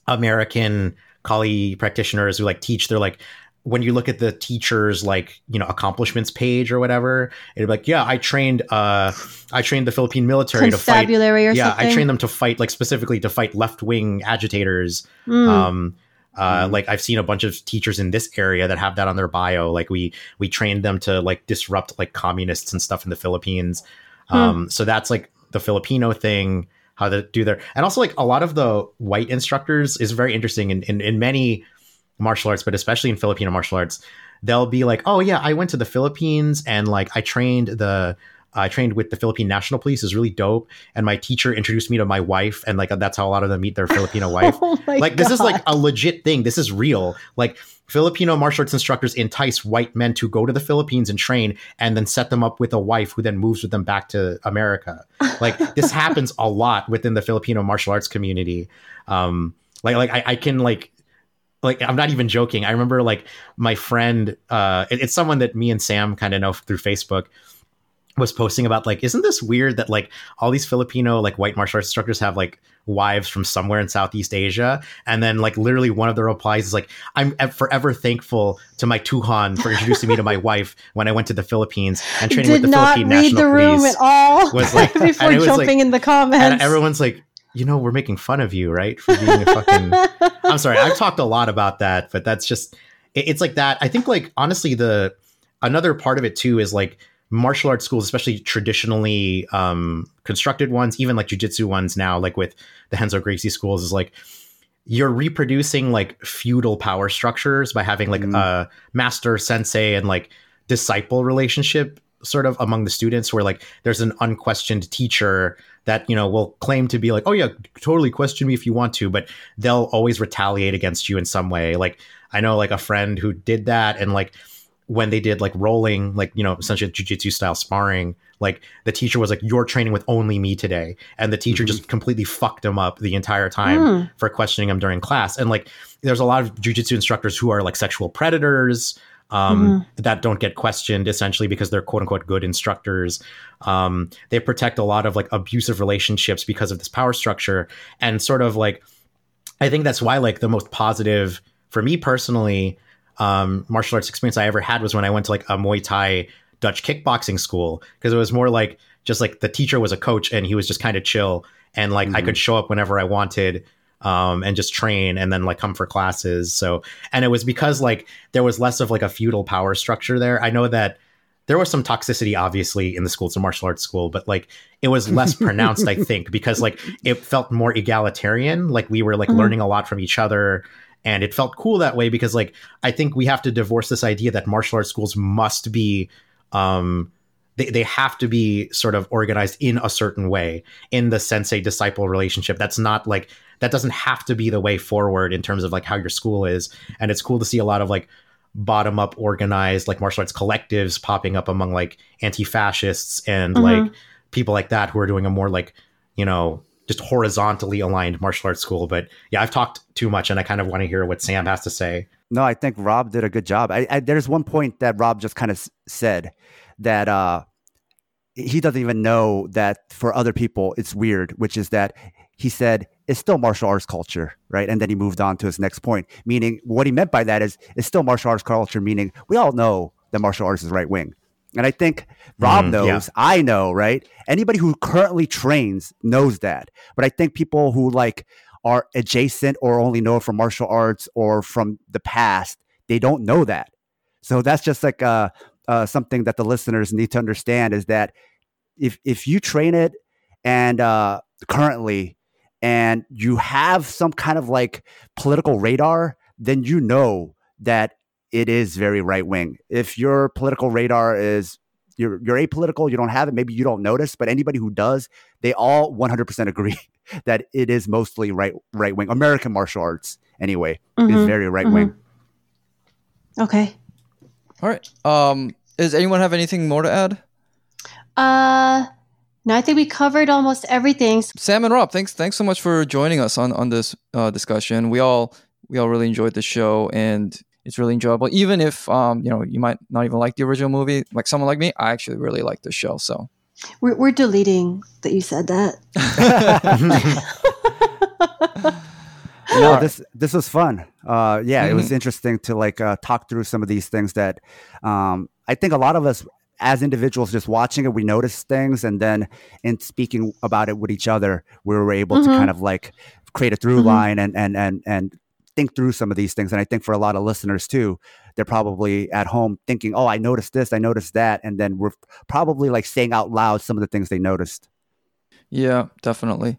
American kali practitioners who like teach, they're like, when you look at the teacher's like you know accomplishments page or whatever, it'd be like, yeah, I trained uh I trained the Philippine military to fight. Or yeah, something? I trained them to fight like specifically to fight left wing agitators. Mm. Um, uh, mm-hmm. Like I've seen a bunch of teachers in this area that have that on their bio. Like we we trained them to like disrupt like communists and stuff in the Philippines. Hmm. Um, so that's like the Filipino thing, how to do there, and also like a lot of the white instructors is very interesting in, in, in many martial arts, but especially in Filipino martial arts. They'll be like, "Oh yeah, I went to the Philippines and like I trained the I trained with the Philippine National Police is really dope. And my teacher introduced me to my wife, and like that's how a lot of them meet their Filipino wife. oh like this is like a legit thing. This is real. Like Filipino martial arts instructors entice white men to go to the Philippines and train, and then set them up with a wife who then moves with them back to America. Like this happens a lot within the Filipino martial arts community. Um, like like I, I can like like I'm not even joking. I remember like my friend, uh, it, it's someone that me and Sam kind of know through Facebook was posting about like isn't this weird that like all these filipino like white martial arts instructors have like wives from somewhere in southeast asia? And then like literally one of the replies is like i'm forever thankful to my tuhon for introducing me to my wife when i went to the Philippines and training Did with the philippine national the room police. at all was like before jumping like, in the comments. and everyone's like you know we're making fun of you right for being a fucking i'm sorry i've talked a lot about that but that's just it, it's like that i think like honestly the another part of it too is like martial arts schools, especially traditionally um, constructed ones, even like jujitsu ones now, like with the Renzo Gracie schools, is like you're reproducing like feudal power structures by having like mm. a master sensei and like disciple relationship sort of among the students where like there's an unquestioned teacher that you know will claim to be like oh yeah totally question me if you want to but they'll always retaliate against you in some way like i know like a friend who did that and like when they did like rolling, like, you know, essentially jujitsu style sparring, like the teacher was like, You're training with only me today. And the teacher mm-hmm. just completely fucked him up the entire time mm. for questioning him during class. And like, there's a lot of jujitsu instructors who are like sexual predators. Um, mm-hmm. that don't get questioned essentially because they're quote unquote good instructors. Um, they protect a lot of like abusive relationships because of this power structure. And sort of like, I think that's why like the most positive for me personally um, martial arts experience I ever had was when I went to like a Muay Thai Dutch kickboxing school because it was more like just like the teacher was a coach and he was just kind of chill and like mm-hmm. I could show up whenever I wanted um, and just train and then like come for classes. So and it was because like there was less of like a feudal power structure there. I know that there was some toxicity obviously in the school it's a martial arts school but like it was less pronounced i think because like it felt more egalitarian like we were like mm-hmm. learning a lot from each other and it felt cool that way because like i think we have to divorce this idea that martial arts schools must be um they, they have to be sort of organized in a certain way in the sensei disciple relationship that's not like that doesn't have to be the way forward in terms of like how your school is and it's cool to see a lot of like bottom up organized like martial arts collectives popping up among like anti-fascists and mm-hmm. like people like that who are doing a more like you know just horizontally aligned martial arts school. But yeah, I've talked too much, and I kind of want to hear what Sam has to say. No, I think Rob did a good job. I, I, there's one point that Rob just kind of said that uh, he doesn't even know that for other people it's weird, which is that he said it's still martial arts culture, right? And then he moved on to his next point, meaning what he meant by that is it's still martial arts culture, meaning we all know that martial arts is right wing. And I think Rob mm, knows, yeah. I know, right? Anybody who currently trains knows that. But I think people who like are adjacent or only know from martial arts or from the past, they don't know that. So that's just like uh, uh, something that the listeners need to understand is that if if you train it and uh, currently and you have some kind of like political radar, then you know that it is very right wing. If your political radar is you're you're apolitical, you don't have it, maybe you don't notice, but anybody who does, they all 100% agree that it is mostly right right wing. American martial arts anyway mm-hmm. is very right wing. Mm-hmm. Okay. All right. Um does anyone have anything more to add? Uh no, I think we covered almost everything. Sam and Rob, thanks thanks so much for joining us on on this uh, discussion. We all we all really enjoyed the show and it's really enjoyable. Even if um, you know you might not even like the original movie, like someone like me, I actually really like the show. So we're, we're deleting that you said that. no, this this was fun. Uh, yeah, mm-hmm. it was mm-hmm. interesting to like uh, talk through some of these things that um, I think a lot of us as individuals just watching it, we noticed things, and then in speaking about it with each other, we were able mm-hmm. to kind of like create a through mm-hmm. line and and and and think through some of these things. And I think for a lot of listeners too, they're probably at home thinking, oh, I noticed this, I noticed that. And then we're probably like saying out loud some of the things they noticed. Yeah, definitely.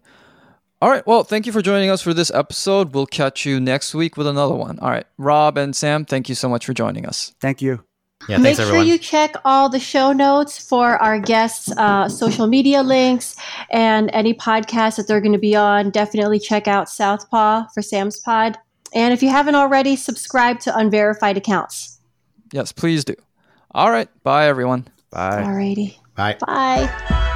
All right. Well, thank you for joining us for this episode. We'll catch you next week with another one. All right. Rob and Sam, thank you so much for joining us. Thank you. Yeah, Make sure you check all the show notes for our guests' uh, social media links and any podcasts that they're going to be on. Definitely check out Southpaw for Sam's Pod. And if you haven't already, subscribe to unverified accounts. Yes, please do. All right. Bye, everyone. Bye. Alrighty. Bye. Bye.